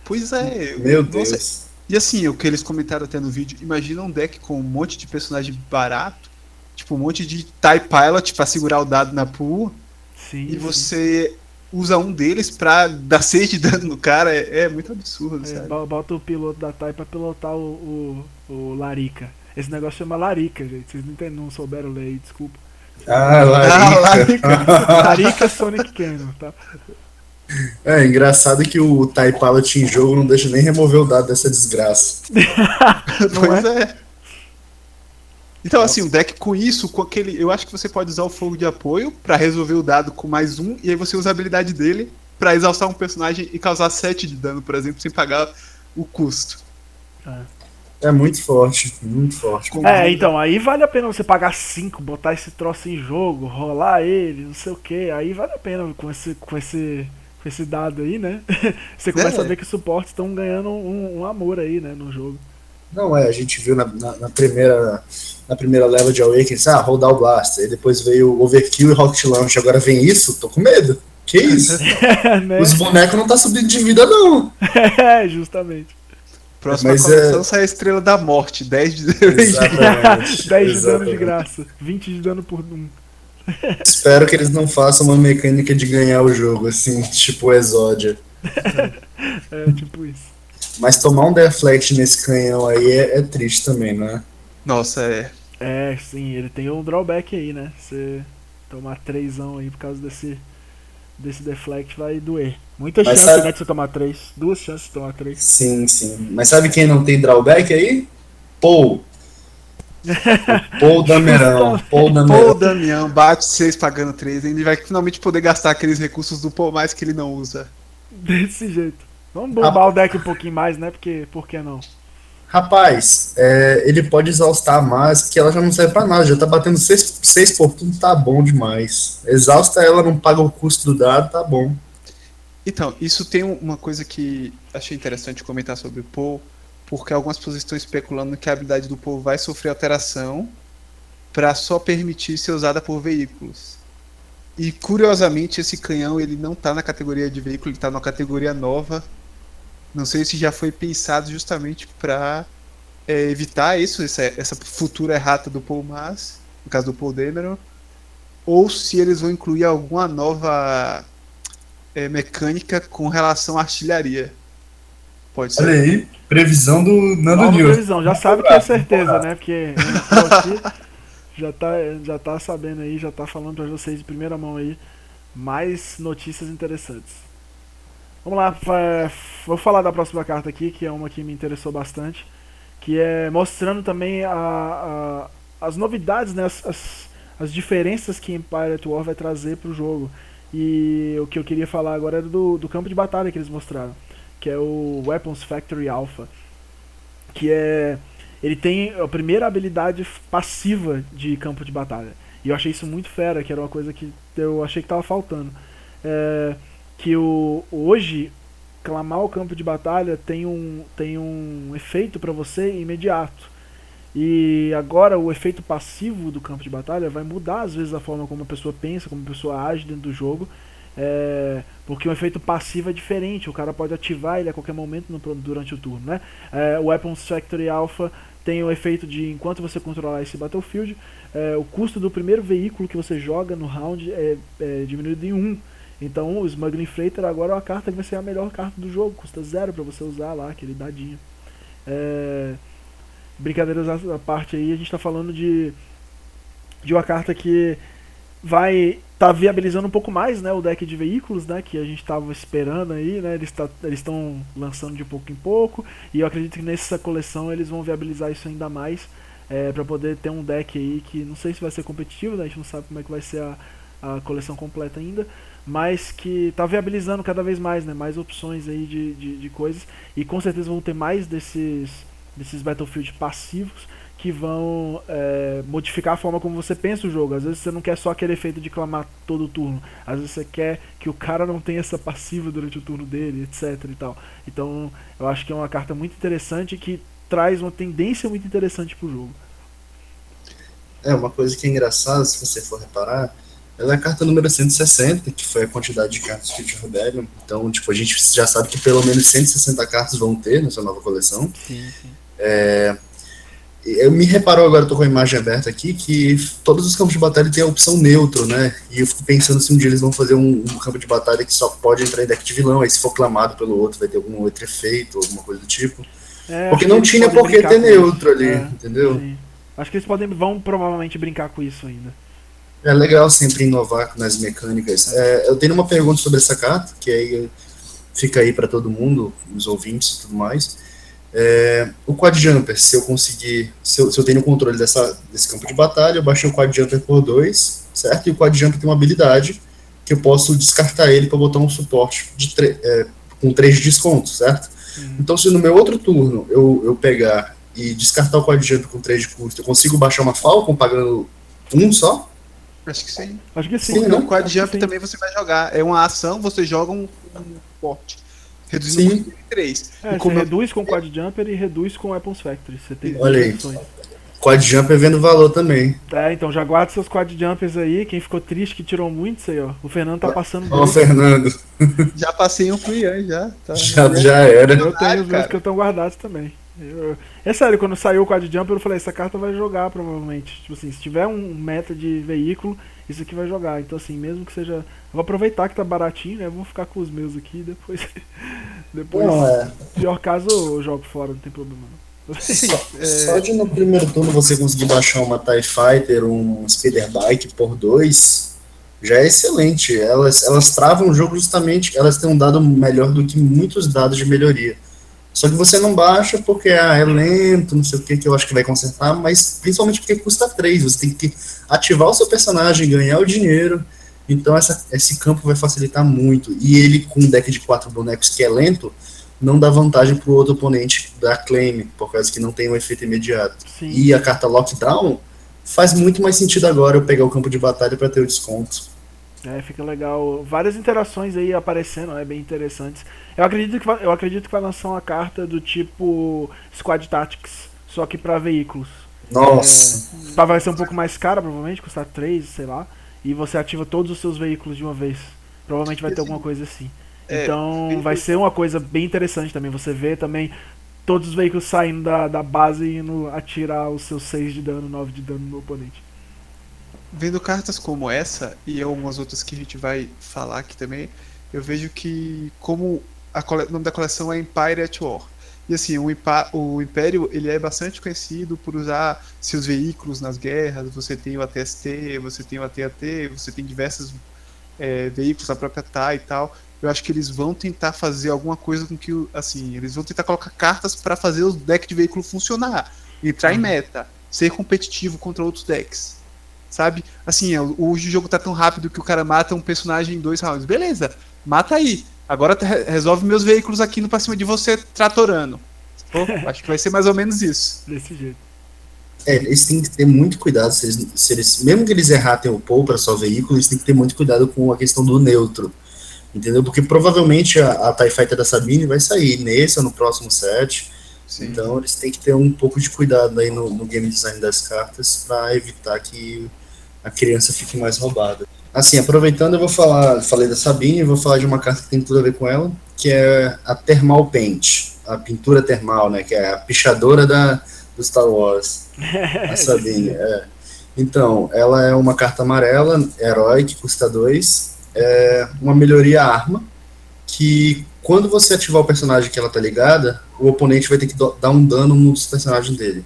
Pois é. Meu Deus. E assim, o que eles comentaram até no vídeo, imagina um deck com um monte de personagem barato, tipo um monte de TIE Pilot para segurar o dado na pool, Sim, e você usa um deles pra dar 6 de dano no cara, é, é muito absurdo, é, sabe? Bota o piloto da TAI pra pilotar o, o, o Larica. Esse negócio chama larica, gente. Vocês não, entendem, não souberam ler aí, desculpa. Ah, larica. Ah, larica Sonic Cannon, tá? É, engraçado que o Tai Pilot em jogo não deixa nem remover o dado dessa desgraça. pois é? é. Então, assim, um deck com isso, com aquele. Eu acho que você pode usar o fogo de apoio para resolver o dado com mais um, e aí você usa a habilidade dele para exaustar um personagem e causar 7 de dano, por exemplo, sem pagar o custo. É. é muito forte, muito forte. É, então, aí vale a pena você pagar 5, botar esse troço em jogo, rolar ele, não sei o que, aí vale a pena com esse, com esse, com esse dado aí, né? você começa é. a ver que os suportes estão ganhando um, um amor aí, né, no jogo. Não, é, a gente viu na, na, na, primeira na primeira leva de Awakens, ah, rodar o Blaster, aí depois veio o Overkill e Rocket Launch, agora vem isso, tô com medo. Que isso? É, né? Os bonecos não tá subindo de vida, não. É, justamente. Próxima Mas coleção é... sai a Estrela da Morte, 10 de dano. 10 de dano de graça, 20 de dano por um. Espero que eles não façam uma mecânica de ganhar o jogo, assim, tipo Exódia. é, tipo isso. Mas tomar um deflect nesse canhão aí é, é triste também, não é? Nossa, é. É, sim, ele tem um drawback aí, né? Você tomar trêsão aí por causa desse, desse deflect vai doer. Muita Mas chance, sabe... né, de você tomar três. Duas chances de tomar três. Sim, sim. Mas sabe quem não tem drawback aí? Paul. Paul Damerão. Paul Damerão. Paul Damião bate seis pagando três. Ele vai finalmente poder gastar aqueles recursos do Paul mais que ele não usa. Desse jeito. Vamos bombar a... o deck um pouquinho mais, né? Porque por que não? Rapaz, é, ele pode exaustar mais, que ela já não serve pra nada, já tá batendo 6 por tudo, tá bom demais. Exausta ela, não paga o custo do dado, tá bom. Então, isso tem uma coisa que achei interessante comentar sobre o Paul, porque algumas pessoas estão especulando que a habilidade do Paul vai sofrer alteração para só permitir ser usada por veículos. E curiosamente esse canhão ele não tá na categoria de veículo, ele tá na categoria nova não sei se já foi pensado justamente para é, evitar isso, essa, essa futura errata do Paul Mas, no caso do Paul Dameron, ou se eles vão incluir alguma nova é, mecânica com relação à artilharia. Pode ser. Olha aí, previsão do Nando Nova News. previsão, já sabe que é certeza, né? Porque aqui, já tá, já tá sabendo aí, já tá falando para vocês de primeira mão aí mais notícias interessantes. Vamos lá, vou falar da próxima carta aqui, que é uma que me interessou bastante, que é mostrando também a, a, as novidades, né, as, as, as, diferenças que Empire at War vai trazer para o jogo. E o que eu queria falar agora era do, do campo de batalha que eles mostraram, que é o Weapons Factory Alpha, que é ele tem a primeira habilidade passiva de campo de batalha. E eu achei isso muito fera, que era uma coisa que eu achei que estava faltando. É, que o, hoje clamar o campo de batalha tem um, tem um efeito para você imediato. E agora o efeito passivo do campo de batalha vai mudar às vezes a forma como a pessoa pensa, como a pessoa age dentro do jogo. É, porque o efeito passivo é diferente, o cara pode ativar ele a qualquer momento no, durante o turno. Né? É, o Weapons Factory Alpha tem o efeito de, enquanto você controlar esse Battlefield, é, o custo do primeiro veículo que você joga no round é, é diminuído em 1. Um. Então o Smuggling Freighter agora é uma carta que vai ser a melhor carta do jogo, custa zero para você usar lá, aquele dadinho. É... Brincadeiras à parte aí, a gente está falando de, de uma carta que vai tá viabilizando um pouco mais né, o deck de veículos né, que a gente estava esperando aí, né, eles tá, estão lançando de pouco em pouco e eu acredito que nessa coleção eles vão viabilizar isso ainda mais é, para poder ter um deck aí que não sei se vai ser competitivo, né, a gente não sabe como é que vai ser a, a coleção completa ainda, mas que está viabilizando cada vez mais, né? Mais opções aí de, de, de, coisas. E com certeza vão ter mais desses, desses Battlefield passivos que vão é, modificar a forma como você pensa o jogo. Às vezes você não quer só aquele efeito de clamar todo o turno. Às vezes você quer que o cara não tenha essa passiva durante o turno dele, etc e tal. Então eu acho que é uma carta muito interessante que traz uma tendência muito interessante pro jogo. É, uma coisa que é engraçada, se você for reparar, ela é a carta número 160, que foi a quantidade de cartas que Future Rebellion. Então, tipo, a gente já sabe que pelo menos 160 cartas vão ter nessa nova coleção. Sim, sim. É, eu me reparou agora, tô com a imagem aberta aqui, que todos os campos de batalha têm a opção neutro, né? E eu fico pensando se um dia eles vão fazer um, um, campo de batalha que só pode entrar em deck de vilão, aí se for clamado pelo outro vai ter algum outro efeito, alguma coisa do tipo. É, Porque não tinha por que ter neutro ali, É, entendeu? sim. Acho que eles podem, vão provavelmente brincar com isso ainda. É legal sempre inovar nas mecânicas. É, eu tenho uma pergunta sobre essa carta, que aí fica aí para todo mundo, os ouvintes e tudo mais. É, o Quad Jumper, se eu conseguir, se eu, se eu tenho o controle dessa, desse campo de batalha, eu baixei o Quad Jumper por 2, certo? E o Quad Jumper tem uma habilidade que eu posso descartar ele para botar um suporte de é, com 3 de desconto, certo? Uhum. Então, se no meu outro turno eu, eu pegar e descartar o Quad Jumper com 3 de custo, eu consigo baixar uma Falcon pagando um só? Acho que sim. Acho que sim. Sim, né? né? O quad jump sim. também você vai jogar. É uma ação, você joga um, um porte. Reduzindo Sim. o custo em 3. É, você reduz com Quad Jumper e reduz com Weapons Factory. Você tem Olha aí. opções. Quad Jumper vendo valor também. É, então já guarda seus Quad Jumpers aí. Quem ficou triste que tirou muito, isso aí, ó. O Fernando tá passando Ó, o. Fernando, Já passei um Ian, já. Tá. já, já era. Eu tenho os meus que estão guardados também. Eu- É sério, quando saiu o Quad Jumper, eu falei, essa carta vai jogar provavelmente. Tipo assim, se tiver um meta de veículo, isso aqui vai jogar. Então assim, mesmo que seja. Eu vou aproveitar que tá baratinho, né? Vou ficar com os meus aqui e depois. depois, Não, é. pior caso, eu jogo fora, não tem problema não. Só, só de no primeiro turno você conseguir baixar uma TIE Fighter, um Speeder Bike por dois, já é excelente. Elas, elas travam o jogo justamente, elas têm um dado melhor do que muitos dados de melhoria. Só que você não baixa porque ah, é lento, não sei o que, que eu acho que vai consertar, mas principalmente porque custa 3. Você tem que ativar o seu personagem, ganhar o dinheiro. Então essa, esse campo vai facilitar muito. E ele, com um deck de quatro bonecos que é lento, não dá vantagem pro outro oponente da claim, por causa que não tem um efeito imediato. Sim. E a carta Lockdown faz muito mais sentido agora eu pegar o campo de batalha para ter o desconto. É, fica legal. Várias interações aí aparecendo, é bem interessantes. Eu acredito que vai, eu acredito que vai lançar uma carta do tipo Squad Tactics, só que pra veículos. Nossa, É, tá, vai ser um pouco mais cara, provavelmente, custar 3, sei lá. E você ativa todos os seus veículos de uma vez. Provavelmente vai ter alguma coisa assim. É, Então veículos- vai ser uma coisa bem interessante também. Você vê também todos os veículos saindo da, da base e indo atirar os seus 6 de dano, 9 de dano no oponente. Vendo cartas como essa e algumas outras que a gente vai falar aqui também, eu vejo que como a cole- o nome da coleção é Empire at War. E assim, o, Impa- o Império ele é bastante conhecido por usar seus veículos nas guerras. Você tem o ATST, você tem o AT-AT, você tem diversos é, veículos, a própria TAI e tal. Eu acho que eles vão tentar fazer alguma coisa com que, assim, eles vão tentar colocar cartas para fazer o deck de veículo funcionar, entrar em meta, ser competitivo contra outros decks. Sabe? Assim, é, o- hoje o jogo tá tão rápido que o cara mata um personagem em dois rounds. Beleza, mata aí. Agora resolve meus veículos aqui no pra cima de você, tratorando. Pô, acho que vai ser mais ou menos isso. Desse jeito. é, eles têm que ter muito cuidado. Se eles, se eles- mesmo que eles erratem o pull para só veículo, eles têm que ter muito cuidado com a questão do neutro. Entendeu? Porque provavelmente a, a TIE Fighter da Sabine vai sair nesse ou no próximo set. Sim. Então eles têm que ter um pouco de cuidado aí no, no game design das cartas para evitar que a criança fique mais roubada. Assim, aproveitando, eu vou falar, falei da Sabine, eu vou falar de uma carta que tem tudo a ver com ela, que é a Thermal Paint, a pintura termal, né, que é a pichadora da, do Star Wars. A Sabine, é. Então, ela é uma carta amarela, herói, que custa 2, é uma melhoria arma, que quando você ativar o personagem que ela tá ligada, o oponente vai ter que dar um dano num dos personagens dele.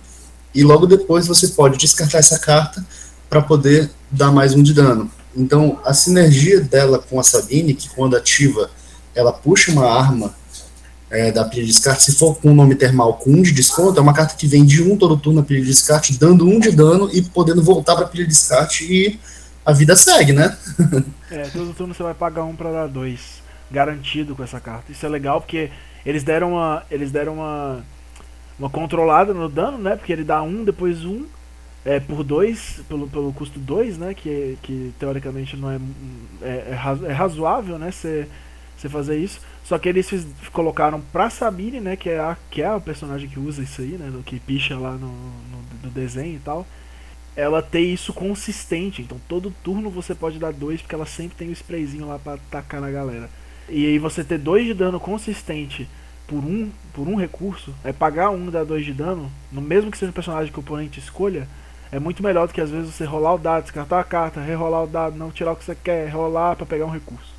E logo depois você pode descartar essa carta para poder dar mais um de dano. Então, a sinergia dela com a Sabine, que quando ativa, ela puxa uma arma é, da pilha de descarte, se for com o nome termal com um de desconto, é uma carta que vem de um todo turno na pilha de descarte, dando um de dano e podendo voltar para a pilha de descarte e a vida segue, né? É, todo turno você vai pagar um pra dar dois. Garantido com essa carta. Isso é legal porque eles deram uma. Eles deram uma. Uma controlada no dano, né? Porque ele dá um, depois um. É, por dois, pelo, pelo custo 2, né? Que, que teoricamente não é, é, é é razoável, né? Você fazer isso. Só que eles fiz- colocaram pra Sabine, né? Que é a, que é a personagem que usa isso aí, né? Que picha lá no, no, desenho e tal ela ter isso consistente. Então todo turno você pode dar dois, porque ela sempre tem o sprayzinho lá pra atacar na galera. E aí você ter dois de dano consistente por um, por um recurso, é pagar um e dar dois de dano, no mesmo que seja um personagem que o oponente escolha, é muito melhor do que às vezes você rolar o dado, descartar a carta, rerolar o dado, não tirar o que você quer, rolar pra pegar um recurso.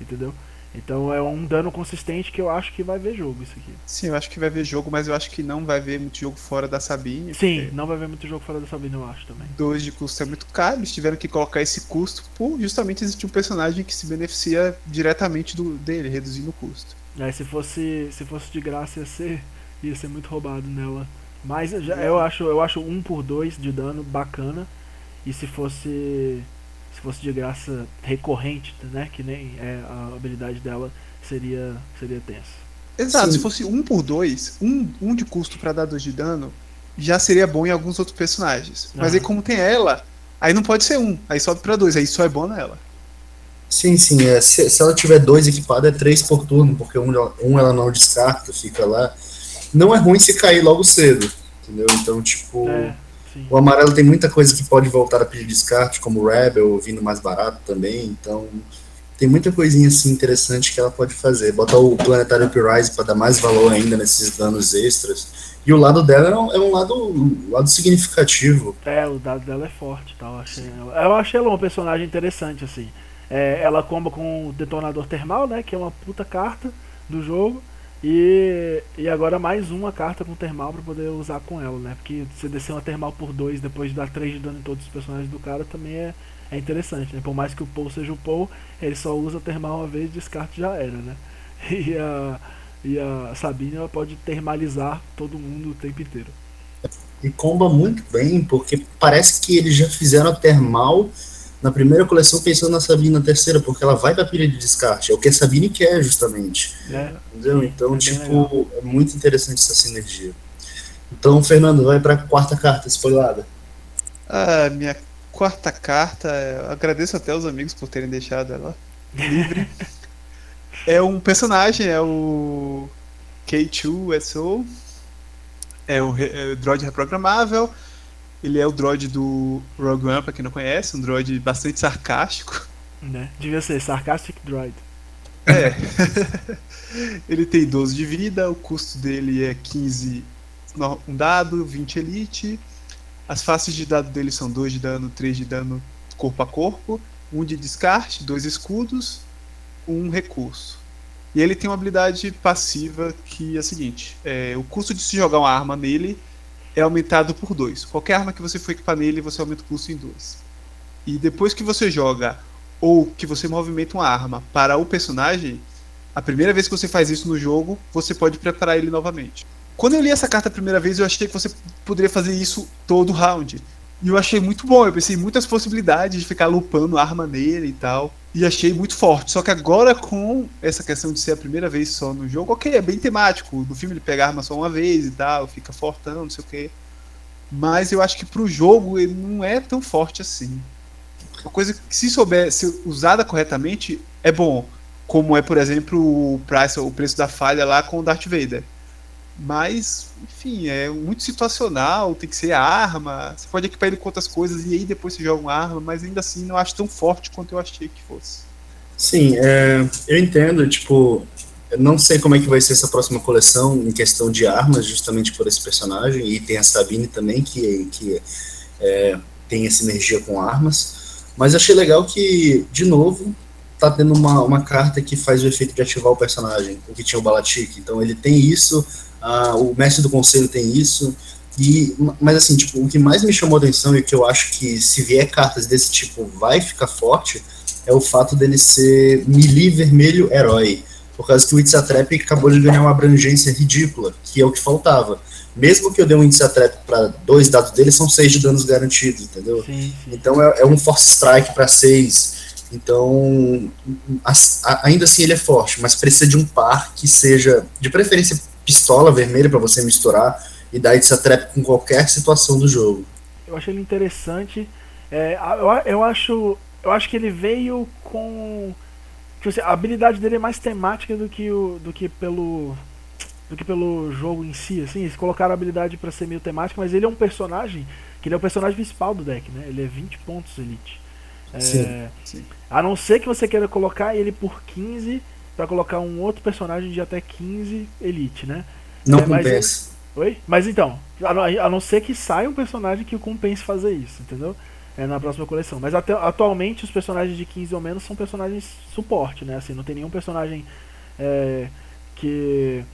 Entendeu? Então é um dano consistente que eu acho que vai ver jogo isso aqui. Sim, eu acho que vai ver jogo, mas eu acho que não vai ver muito jogo fora da Sabine. Sim, não vai ver muito jogo fora da Sabine, eu acho também. Dois de custo é muito caro, eles tiveram que colocar esse custo por justamente existir um personagem que se beneficia diretamente do, dele, reduzindo o custo. É, se fosse se fosse de graça ia ser, ia ser muito roubado nela. Mas já, eu acho eu acho um por dois de dano bacana. E se fosse se fosse de graça recorrente, né, que nem é a habilidade dela, seria seria tenso. Exato, Sim. se fosse um por dois, um, um de custo pra dar dois de dano, já seria bom em alguns outros personagens. Mas aí como tem ela, aí não pode ser um, aí sobe pra dois, aí só é bom nela. Sim, sim. É, se, se ela tiver dois equipados, é três por turno, porque um, ela- um ela não descarta, fica lá. Não é ruim se cair logo cedo, entendeu? Então, tipo, É, sim. o amarelo tem muita coisa que pode voltar a pedir descarte, como o Rebel, vindo mais barato também. Então, tem muita coisinha assim interessante que ela pode fazer. Botar o Planetário Uprise para dar mais valor ainda nesses danos extras. E o lado dela é um, é um lado, um lado significativo. É, o dado dela é forte tal. Eu achei, ela, eu achei ela uma personagem interessante, assim. É, ela comba com o detonador termal, né? Que é uma puta carta do jogo. E, e agora mais uma carta com termal pra poder usar com ela, né? Porque você descer uma termal por dois depois de dar 3 de dano em todos os personagens do cara também é, é interessante, né? Por mais que o Paul seja o Paul, ele só usa termal uma vez, descarte já era, né? E a, e a Sabine ela pode termalizar todo mundo o tempo inteiro. E comba muito bem, porque parece que eles já fizeram a termal na primeira coleção pensando na Sabine na terceira, porque ela vai pra pilha de descarte. É o que a Sabine quer, justamente. Né? Entendeu? Sim, então, é tipo, é muito interessante essa sinergia. Então, Fernando, vai pra quarta carta spoilada. A minha quarta carta, eu agradeço até os amigos por terem deixado ela livre. é um personagem, é o K2SO. É o, re- é o droid reprogramável. Ele é o droid do Rogue One, pra quem não conhece, um droid bastante sarcástico. Né? Devia ser Sarcastic Droid. É. ele tem 12 de vida, o custo dele é 15 no- um dado, 20 elite. As faces de dado dele são 2 de dano, 3 de dano corpo a corpo, 1 de descarte, 2 escudos, 1 recurso. E ele tem uma habilidade passiva que é a seguinte: é, o custo de se jogar uma arma nele é aumentado por 2. Qualquer arma que você for equipar nele, você aumenta o custo em 2. E depois que você joga ou que você movimenta uma arma para o personagem, a primeira vez que você faz isso no jogo, você pode preparar ele novamente. Quando eu li essa carta a primeira vez, eu achei que você poderia fazer isso todo round. E eu achei muito bom, eu pensei em muitas possibilidades de ficar lupando arma nele e tal. E achei muito forte. Só que agora, com essa questão de ser a primeira vez só no jogo, ok, é bem temático. No filme ele pega arma só uma vez e tal, fica fortão, não sei o que. Mas eu acho que pro jogo ele não é tão forte assim. Uma coisa que, se souber ser usada corretamente, é bom. Como é, por exemplo, o, price, o preço da falha lá com o Darth Vader. Mas, enfim, é muito situacional, tem que ser arma. Você pode equipar ele com outras coisas e aí depois você joga uma arma, mas ainda assim não acho tão forte quanto eu achei que fosse. Sim, é, eu entendo, tipo, eu não sei como é que vai ser essa próxima coleção em questão de armas, justamente por esse personagem, e tem a Sabine também, que, que é, tem essa energia com armas, mas achei legal que, de novo, tá tendo uma, uma carta que faz o efeito de ativar o personagem, o que tinha o Balatik, então ele tem isso, ah, o mestre do conselho tem isso, e, mas assim, tipo, o que mais me chamou a atenção e que eu acho que se vier cartas desse tipo vai ficar forte, é o fato dele ser melee vermelho herói. Por causa que o Itzatrap acabou de ganhar uma abrangência ridícula, que é o que faltava. Mesmo que eu dê um Itzatrap para dois dados dele, são seis de danos garantidos, entendeu? Sim. Então é, é um Force Strike para seis. Então, a- ainda assim ele é forte, mas precisa de um par que seja, de preferência, pistola vermelha para você misturar e dar Itzatrap com qualquer situação do jogo. Eu achei ele interessante. É, eu, eu acho. Eu acho que ele veio com. Tipo assim, a habilidade dele é mais temática do que, o, do que pelo. Do que pelo jogo em si, assim, eles colocaram a habilidade pra ser meio temática, mas ele é um personagem, que ele é o personagem principal do deck, né? Ele é 20 pontos elite. É, Sim, sim. A não ser que você queira colocar ele por 15 pra colocar um outro personagem de até 15 elite, né? Não É, mas compensa. Oi? Mas então, a não, a não ser que saia um personagem que compense fazer isso, entendeu? é, na próxima coleção. Mas até, atualmente os personagens de 15 ou menos são personagens suporte, né? Assim, não tem nenhum personagem é, que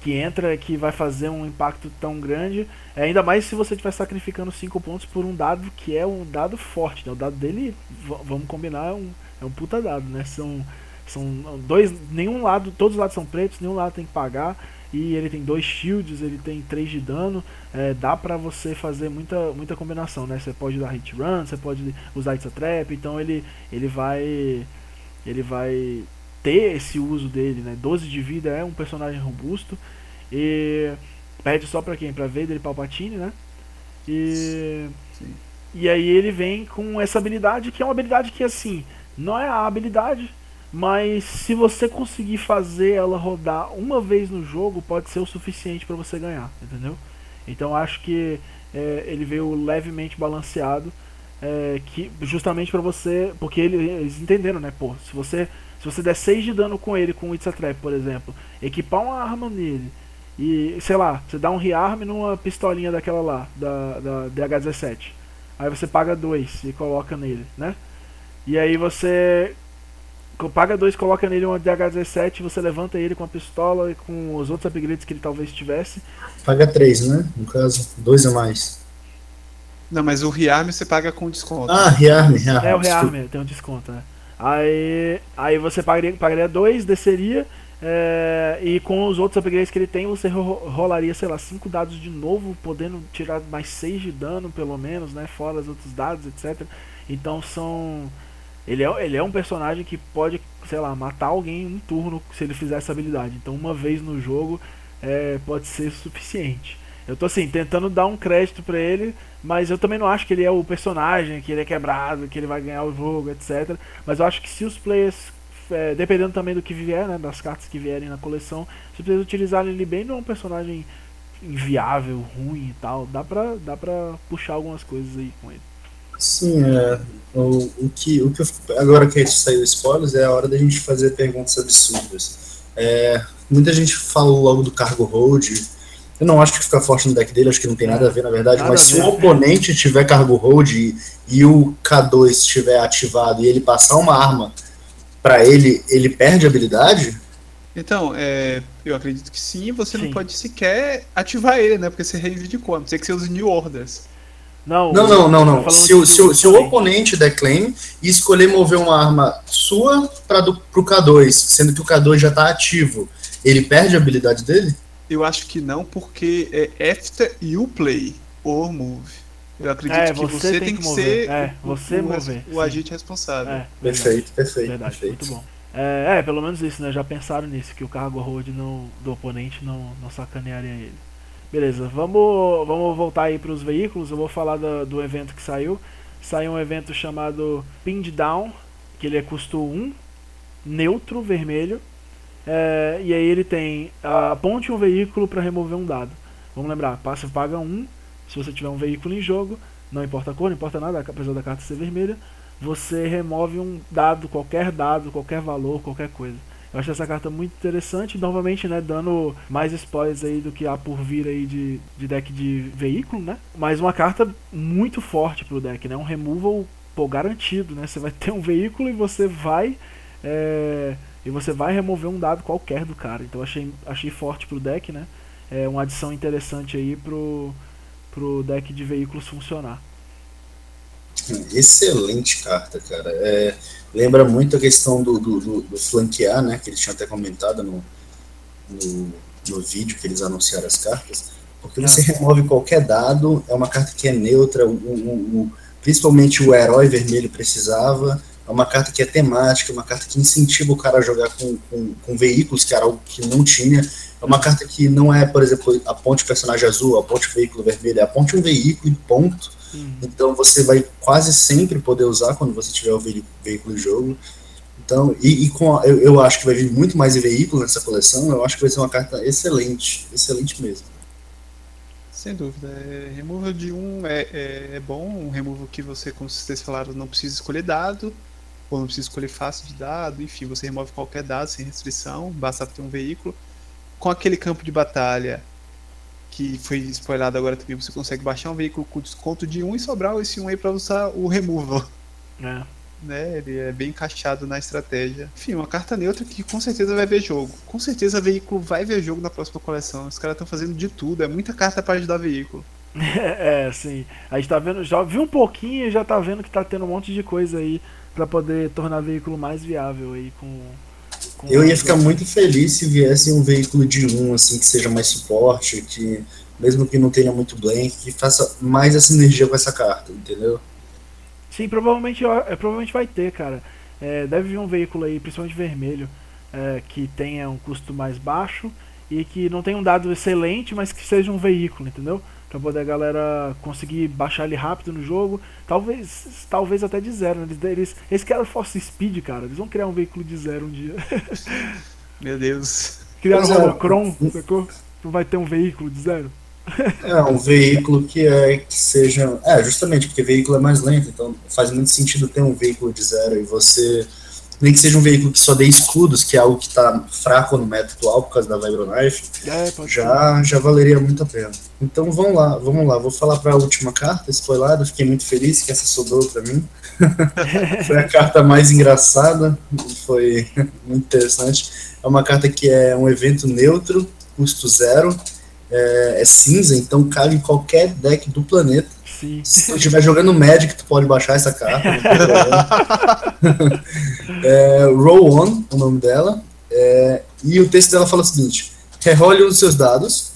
que entra que vai fazer um impacto tão grande. É, ainda mais se você estiver sacrificando 5 pontos por um dado que é um dado forte. Né? O dado dele, vamos combinar, é um, é um puta dado, né? São, são dois. Nenhum lado, todos os lados são pretos, nenhum lado tem que pagar. E ele tem dois shields, ele tem 3 de dano. É, dá pra você fazer muita, muita combinação, né? Você pode dar hit run, você pode usar It's a Trap, então ele, ele vai. Ele vai ter esse uso dele, né? 12 de vida é um personagem robusto. E pede só pra quem? Pra Vader e Palpatine, né? E. Sim. E aí ele vem com essa habilidade que é uma habilidade que assim, não é a habilidade, mas se você conseguir fazer ela rodar uma vez no jogo, pode ser o suficiente para você ganhar, entendeu? Então acho que é, ele veio levemente balanceado, é, que justamente para você, porque ele, eles entenderam, né? Pô, se você se você der 6 de dano com ele com o It's a Trap, por exemplo, equipar uma arma nele e, sei lá, você dá um rearm numa pistolinha daquela lá, da, da DH17. Aí você paga 2 e coloca nele, né? E aí você paga 2 coloca nele uma DH17, você levanta ele com a pistola e com os outros upgrades que ele talvez tivesse. Paga 3, né? No caso, 2 a mais. Não, mas o rearm você paga com desconto. Ah, rearm, rearm. É, o rearm tem um desconto, né? Aí, aí você pagaria 2, pagaria dois, desceria. É, e com os outros upgrades que ele tem, você rolaria, sei lá, 5 dados de novo, podendo tirar mais 6 de dano, pelo menos, né? Fora os outros dados, etc. Então são. Ele é, ele é um personagem que pode, sei lá, matar alguém em um turno se ele fizer essa habilidade. Então, uma vez no jogo é, pode ser suficiente. Eu tô assim, tentando dar um crédito para ele, mas eu também não acho que ele é o personagem, que ele é quebrado, que ele vai ganhar o jogo, etc. Mas eu acho que se os players, é, dependendo também do que vier, né, das cartas que vierem na coleção, se vocês utilizarem ele bem, não é um personagem inviável, ruim e tal, dá pra, dá pra puxar algumas coisas aí com ele. Sim, é, o, o, que, o que eu, agora que saiu spoilers, é a hora da gente fazer perguntas absurdas. É, muita gente falou logo do cargo hold, eu não acho que fica forte no deck dele, acho que não tem nada a ver, na verdade, nada mas se o oponente tiver cargo hold e, e, o K2 estiver ativado e ele passar uma arma para ele, ele perde a habilidade? Então, é, eu acredito que sim, você sim. não pode sequer ativar ele, né? Porque você reivindicou, a não ser que você use New Orders. Não, não, não, não. não. Se, o, se, o, se o oponente der claim e escolher mover uma arma sua para pro K2, sendo que o K2 já tá ativo, ele perde a habilidade dele? Eu acho que não, porque é after you play or move. Eu acredito é, que você, tem, tem que, ser é, você o, mover, o, o agente responsável. É, perfeito, perfeito. Verdade, perfeito. muito bom. É, é, pelo menos isso, né? Já pensaram nisso, que o cargo hold não, do oponente não, não sacanearia ele. Beleza, vamos, vamos voltar aí para os veículos. Eu vou falar do, do evento que saiu. Saiu um evento chamado Pinned Down, que ele é custo 1, neutro, vermelho. É, e aí ele tem aponte um veículo para remover um dado. Vamos lembrar, você paga um se você tiver um veículo em jogo, não importa a cor, não importa nada, apesar da carta ser vermelha, você remove um dado, qualquer dado, qualquer valor, qualquer coisa. Eu acho essa carta muito interessante, novamente, né, dando mais spoilers aí do que há por vir aí de, de deck de veículo, né? Mas uma carta muito forte pro deck, né? Um removal pô, garantido, né? Você vai ter um veículo e você vai é, e você vai remover um dado qualquer do cara. Então achei, achei forte pro deck, né? É uma adição interessante aí pro, pro deck de veículos funcionar. Excelente carta, cara. É, lembra muito a questão do, do, do, do, flanquear, né? Que eles tinham até comentado no, no, no vídeo que eles anunciaram as cartas. Porque você ah. remove qualquer dado, é uma carta que é neutra, o, o, o, principalmente o herói vermelho precisava. É uma carta que é temática, é uma carta que incentiva o cara a jogar com, com, com veículos, que era algo que não tinha. É uma carta que não é, por exemplo, a ponte personagem azul, a ponte veículo vermelho, é a ponte um veículo e ponto. Uhum. Então você vai quase sempre poder usar quando você tiver o veículo em jogo. Então, e, e com a, eu, eu, acho que vai vir muito mais veículo nessa coleção. Eu acho que vai ser uma carta excelente, excelente mesmo. Sem dúvida. É, removal de um é, é, é, bom, um removal que você, como vocês falaram, não precisa escolher dado ou não precisa escolher fácil de dado, enfim, você remove qualquer dado sem restrição, basta ter um veículo. Com aquele campo de batalha que foi spoilado agora também, você consegue baixar um veículo com desconto de um e sobrar esse um aí pra usar o removal. É. Né, ele é bem encaixado na estratégia. Enfim, uma carta neutra que com certeza vai ver jogo. Com certeza veículo vai ver jogo na próxima coleção. Os caras estão fazendo de tudo, é muita carta para ajudar veículo. É, sim. A gente tá vendo, já viu um pouquinho e já tá vendo que tá tendo um monte de coisa aí para poder tornar o veículo mais viável aí com. Com eu ia ficar muito feliz se viesse um veículo de um, assim, que seja mais suporte, que mesmo que não tenha muito blank, que faça mais essa energia com essa carta, entendeu? Sim, provavelmente, é, provavelmente vai ter, cara. É, deve vir um veículo aí, principalmente vermelho, é, que tenha um custo mais baixo e que não tenha um dado excelente, mas que seja um veículo, entendeu? Pra poder a galera conseguir baixar ele rápido no jogo. Talvez talvez até de zero. Né? Eles, eles, eles querem Force Speed, cara. Eles vão criar um veículo de zero um dia. Meu Deus. Criaram um Holocron, sacou? Vai ter um veículo de zero. É, um veículo que é que seja. É, justamente, porque veículo é mais lento, então faz muito sentido ter um veículo de zero e você nem que seja um veículo que só dê escudos, que é algo que está fraco no meta atual por causa da Vibronite, é, já, já valeria muito a pena. Então vamos lá, vamos lá. Vou falar para a última carta, spoilada. Fiquei muito feliz que essa sobrou para mim. foi a carta mais engraçada, foi muito interessante. É uma carta que é um evento neutro, custo zero, é, é cinza, então cabe em qualquer deck do planeta. Sim. Se tu estiver jogando Magic, tu pode baixar essa carta. é, Roll On, o nome dela. É, e o texto dela fala o seguinte: rerole um dos seus dados.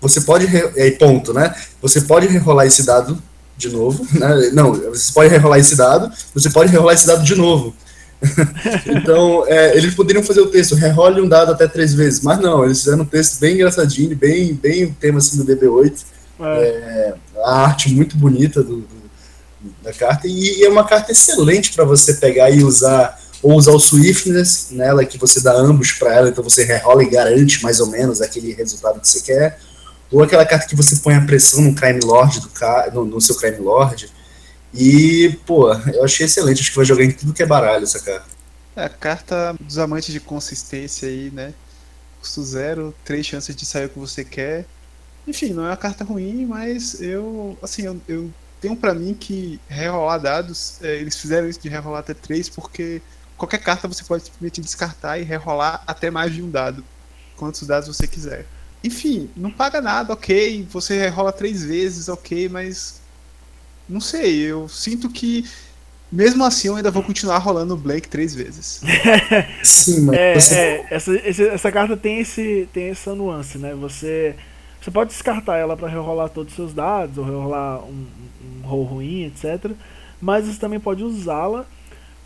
Você pode. É, ponto, né? Você pode rerolar esse dado de novo. Né? Não, você pode rerolar esse dado. Você pode rerolar esse dado de novo. então, é, eles poderiam fazer o texto, rerole um dado até três vezes, mas não, eles fizeram um texto bem engraçadinho, bem, bem o tema assim do DB8. É. É, a arte muito bonita do, do da carta e, e, é uma carta excelente para você pegar e usar ou usar o Swiftness nela que você dá ambos para ela, então você rerola e garante mais ou menos aquele resultado que você quer, ou aquela carta que você põe a pressão no Crime Lord do no, no seu Crime Lord. E, pô, eu achei excelente, acho que vai jogar em tudo que é baralho essa carta. É, a carta dos amantes de consistência aí, né? Custo zero, três chances de sair o que você quer. Enfim, não é uma carta ruim, mas eu, assim, eu, eu tenho para mim que rerolar dados, é, eles fizeram isso de rerolar até três, porque qualquer carta você pode simplesmente descartar e rerolar até mais de um dado, quantos dados você quiser. Enfim, não paga nada, ok, você rerola três vezes, ok, mas não sei, eu sinto que mesmo assim eu ainda vou continuar rolando o Blake três vezes. Sim, mas é, você... é, essa, essa carta tem, esse, tem essa nuance, né? Você você pode descartar ela para rerolar todos os seus dados, ou rerolar um, um roll ruim, etc. Mas você também pode usá-la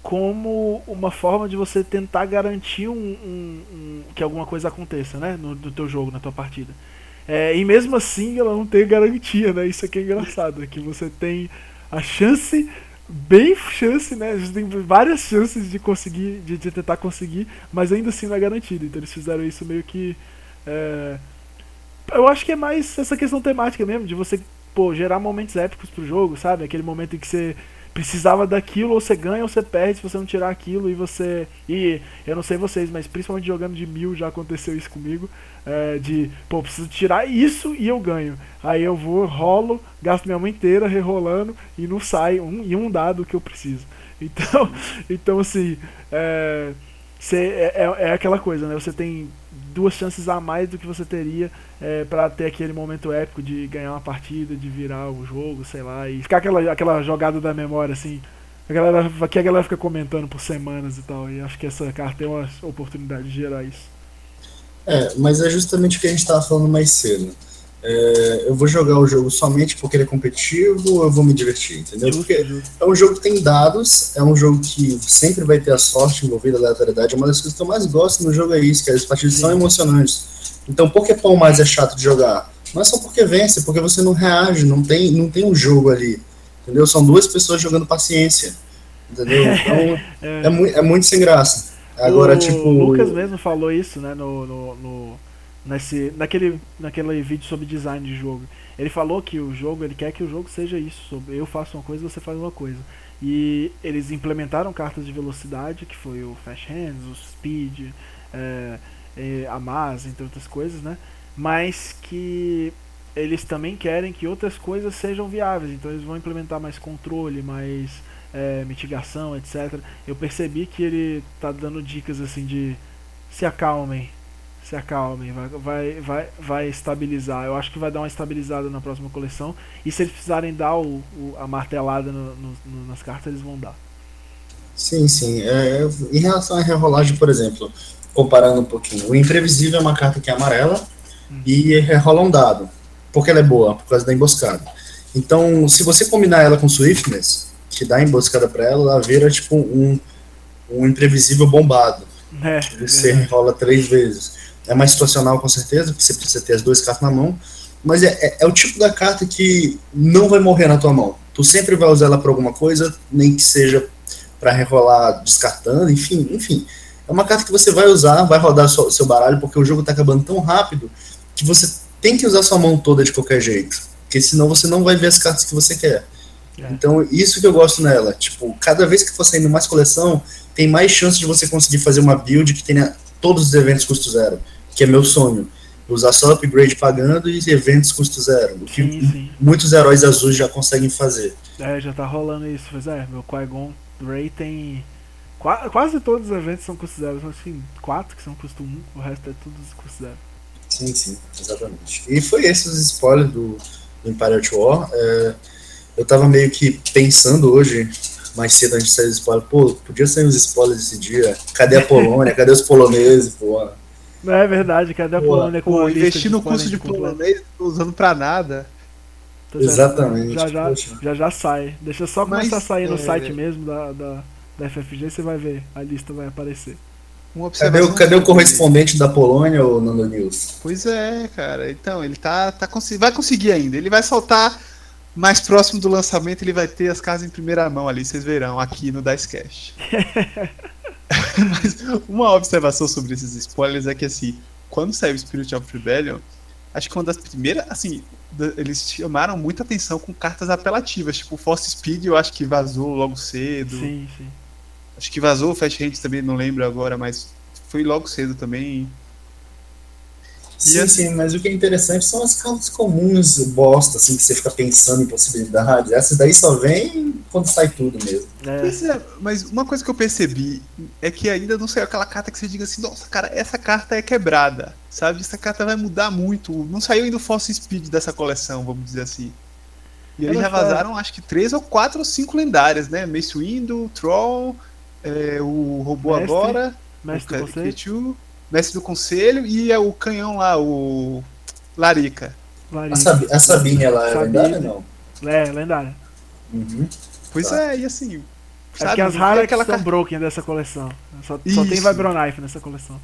como uma forma de você tentar garantir um, um, um, que alguma coisa aconteça, né, no, no teu jogo, na tua partida. É, e mesmo assim ela não tem garantia, né? Isso aqui é engraçado, é que você tem a chance, bem chance, né? Você tem várias chances de conseguir, de, de tentar conseguir, mas ainda assim não é garantido. Então eles fizeram isso meio que é, eu acho que é mais essa questão temática mesmo, de você, pô, gerar momentos épicos pro jogo, sabe? Aquele momento em que você precisava daquilo, ou você ganha ou você perde se você não tirar aquilo e você. E eu não sei vocês, mas principalmente jogando de mil já aconteceu isso comigo. É, de, pô, preciso tirar isso e eu ganho. Aí eu vou, rolo, gasto minha mão inteira rerolando e não sai um, e um dado que eu preciso. Então, então assim, é, é, é, é aquela coisa, né? Você tem duas chances a mais do que você teria é, para ter aquele momento épico de ganhar uma partida, de virar o jogo, sei lá, e ficar aquela, aquela jogada da memória assim. A galera, que a galera fica comentando por semanas e tal, e acho que essa carta é uma oportunidade de gerar isso. É, mas é justamente o que a gente estava falando mais cedo. É, eu vou jogar o jogo somente porque ele é competitivo ou eu vou me divertir, entendeu? Porque é um jogo que tem dados, é um jogo que sempre vai ter a sorte envolvida, a aleatoriedade. Uma das coisas que eu mais gosto no jogo é isso, que as partidas Sim. são emocionantes. Então, por que pão mais é chato de jogar? Não é só porque vence, é porque você não reage, não tem, não tem um jogo ali, entendeu? São duas pessoas jogando paciência, entendeu? Então, é, é, mu é muito sem graça. Agora, o tipo. O Lucas mesmo falou isso, né, no, no, no nesse naquele naquele vídeo sobre design de jogo. Ele falou que o jogo, ele quer que o jogo seja isso, sobre eu faço uma coisa, você faz uma coisa. E eles implementaram cartas de velocidade, que foi o Fast Hands, o Speed, é, é, a Mas, entre outras coisas, né? Mas que eles também querem que outras coisas sejam viáveis, então eles vão implementar mais controle, mais é, mitigação, etc. Eu percebi que ele tá dando dicas assim de se acalmem, se acalmem, vai, vai, vai, vai estabilizar. Eu acho que vai dar uma estabilizada na próxima coleção. E se eles precisarem dar o, o a martelada no, no, nas cartas, eles vão dar. Sim, sim. É, em relação à rerolagem, por exemplo, comparando um pouquinho, o Imprevisível é uma carta que é amarela hum. e rerola um dado. Porque ela é boa, por causa da emboscada. Então, se você combinar ela com Swiftness, que dá emboscada para ela, ela vira tipo um, um imprevisível bombado. É, você é. rola três vezes. É mais situacional com certeza, porque você precisa ter as duas cartas na mão. Mas é, é, é, o tipo da carta que não vai morrer na tua mão. Tu sempre vai usar ela para alguma coisa, nem que seja para rerolar descartando, enfim, enfim. É uma carta que você vai usar, vai rodar seu, seu baralho, porque o jogo está acabando tão rápido que você tem que usar sua mão toda de qualquer jeito. Porque senão você não vai ver as cartas que você quer. É. Então, isso que eu gosto nela. Tipo, cada vez que for saindo mais coleção, tem mais chance de você conseguir fazer uma build que tenha todos os eventos custo zero, que é meu sonho. Usar só upgrade pagando e eventos custo zero. O que sim, sim. muitos heróis azuis já conseguem fazer. É, já tá rolando isso. Pois é, meu Qui-Gon Ray tem. Quase todos os eventos são custo zero. São assim, quatro que são custo um, o resto é tudo custo zero. Sim, sim, exatamente. E foi esses os spoilers do, do Imperial War. É, eu tava meio que pensando hoje, mais cedo antes de sair os spoilers, pô, podia sair uns spoilers esse dia. Cadê a Polônia? Cadê os poloneses, pô? Não é verdade, cadê a pô, Polônia com pô, investir no curso de polonês, usando pra nada. Exatamente. Já já, já já sai. Deixa só começar Mas, a sair no é... site mesmo da, da, da FFG, você vai ver, a lista vai aparecer. Cadê o, cadê o correspondente da Polônia, ou Nando News? Pois é, cara. Então, ele tá, tá vai conseguir ainda. Ele vai soltar mais próximo do lançamento, ele vai ter as casas em primeira mão ali, vocês verão, aqui no Dicecast. Mas uma observação sobre esses spoilers é que, assim, quando saiu Spirit of Rebellion, acho que uma das primeiras, assim, eles chamaram muita atenção com cartas apelativas, tipo Force Speed, eu acho que vazou logo cedo. Sim, sim. Acho que vazou o Fast Hand também, não lembro agora, mas foi logo cedo também. Sim, assim, sim, mas o que é interessante são as cartas comuns, bosta, assim, que você fica pensando em possibilidades. Essas daí só vem quando sai tudo mesmo. É. É, mas uma coisa que eu percebi é que ainda não saiu aquela carta que você diga assim, nossa, cara, essa carta é quebrada, sabe? Essa carta vai mudar muito. Não saiu ainda o Force Speed dessa coleção, vamos dizer assim. E eles já vazaram, acho que três ou quatro ou cinco lendárias, né? Mace Windu, Troll, é, o Robô Mestre, Agora, Mestre o K2, mestre do conselho e é o canhão lá, o Larica. Larica. A, Sabi a Sabine, ela é lendária não? É, lendária. Uhum. Pois tá. é, e assim. É que as raras aquela são broken dessa coleção. Só, só tem Vibronife nessa coleção.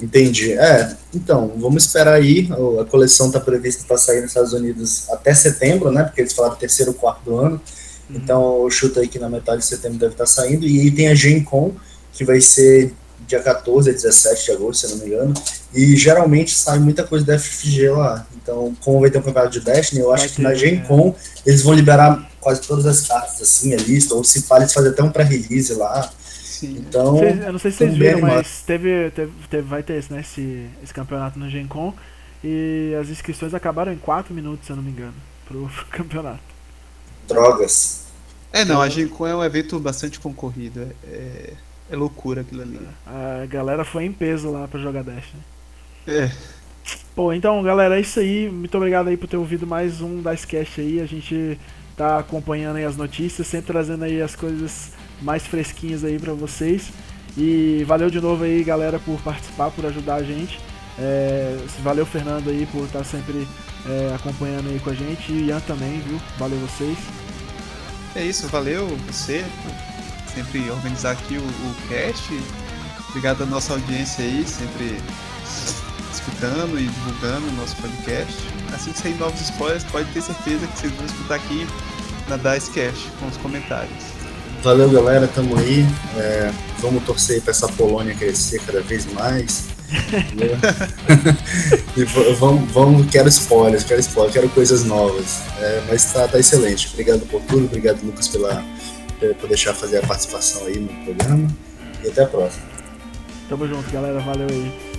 Entendi. É, então, vamos esperar aí. A coleção está prevista para sair nos Estados Unidos até setembro, né? Porque eles falaram terceiro quarto do ano. Uhum. Então, eu chuto aí que na metade de setembro deve estar tá saindo. E aí tem a Gen Con, que vai ser dia 14 a 17 de agosto, se não me engano, e geralmente sai muita coisa da FFG lá. Então, como vai ter um campeonato de Destiny, eu acho vai que ter, na Gen Con é. eles vão liberar quase todas as cartas, assim, a lista, ou se eles fazer até um pré-release lá. Sim. Então, Cês, eu não sei se vocês viram, mas teve, teve, teve, vai ter esse, né, esse, esse campeonato no Gen Con, e as inscrições acabaram em 4 minutos, se eu não me engano, pro campeonato. Drogas. É, não, a Gen Con é um evento bastante concorrido. É, é loucura aquilo ali. A galera foi em peso lá pra jogar Dash, né? É. Pô, então, galera, é isso aí. Muito obrigado aí por ter ouvido mais um da Sketch aí. A gente tá acompanhando aí as notícias, sempre trazendo aí as coisas mais fresquinhas aí pra vocês. E valeu de novo aí, galera, por participar, por ajudar a gente. É, valeu, Fernando, aí, por estar tá sempre é, acompanhando aí com a gente. E Ian também, viu? Valeu vocês. É isso, valeu você sempre organizar aqui o, o cast. Obrigado à nossa audiência aí, sempre escutando e divulgando o nosso podcast. Assim que sair novos spoilers, pode ter certeza que vocês vão escutar aqui na Dicecast com os comentários. Valeu, galera, tamo aí. É, vamos torcer para essa Polônia crescer cada vez mais. e vamos, vamos, quero spoilers, quero spoilers, quero coisas novas. É, mas tá, tá excelente. Obrigado por tudo, obrigado, Lucas, pela por deixar fazer a participação aí no programa. E até a próxima. Tamo junto, galera. Valeu aí.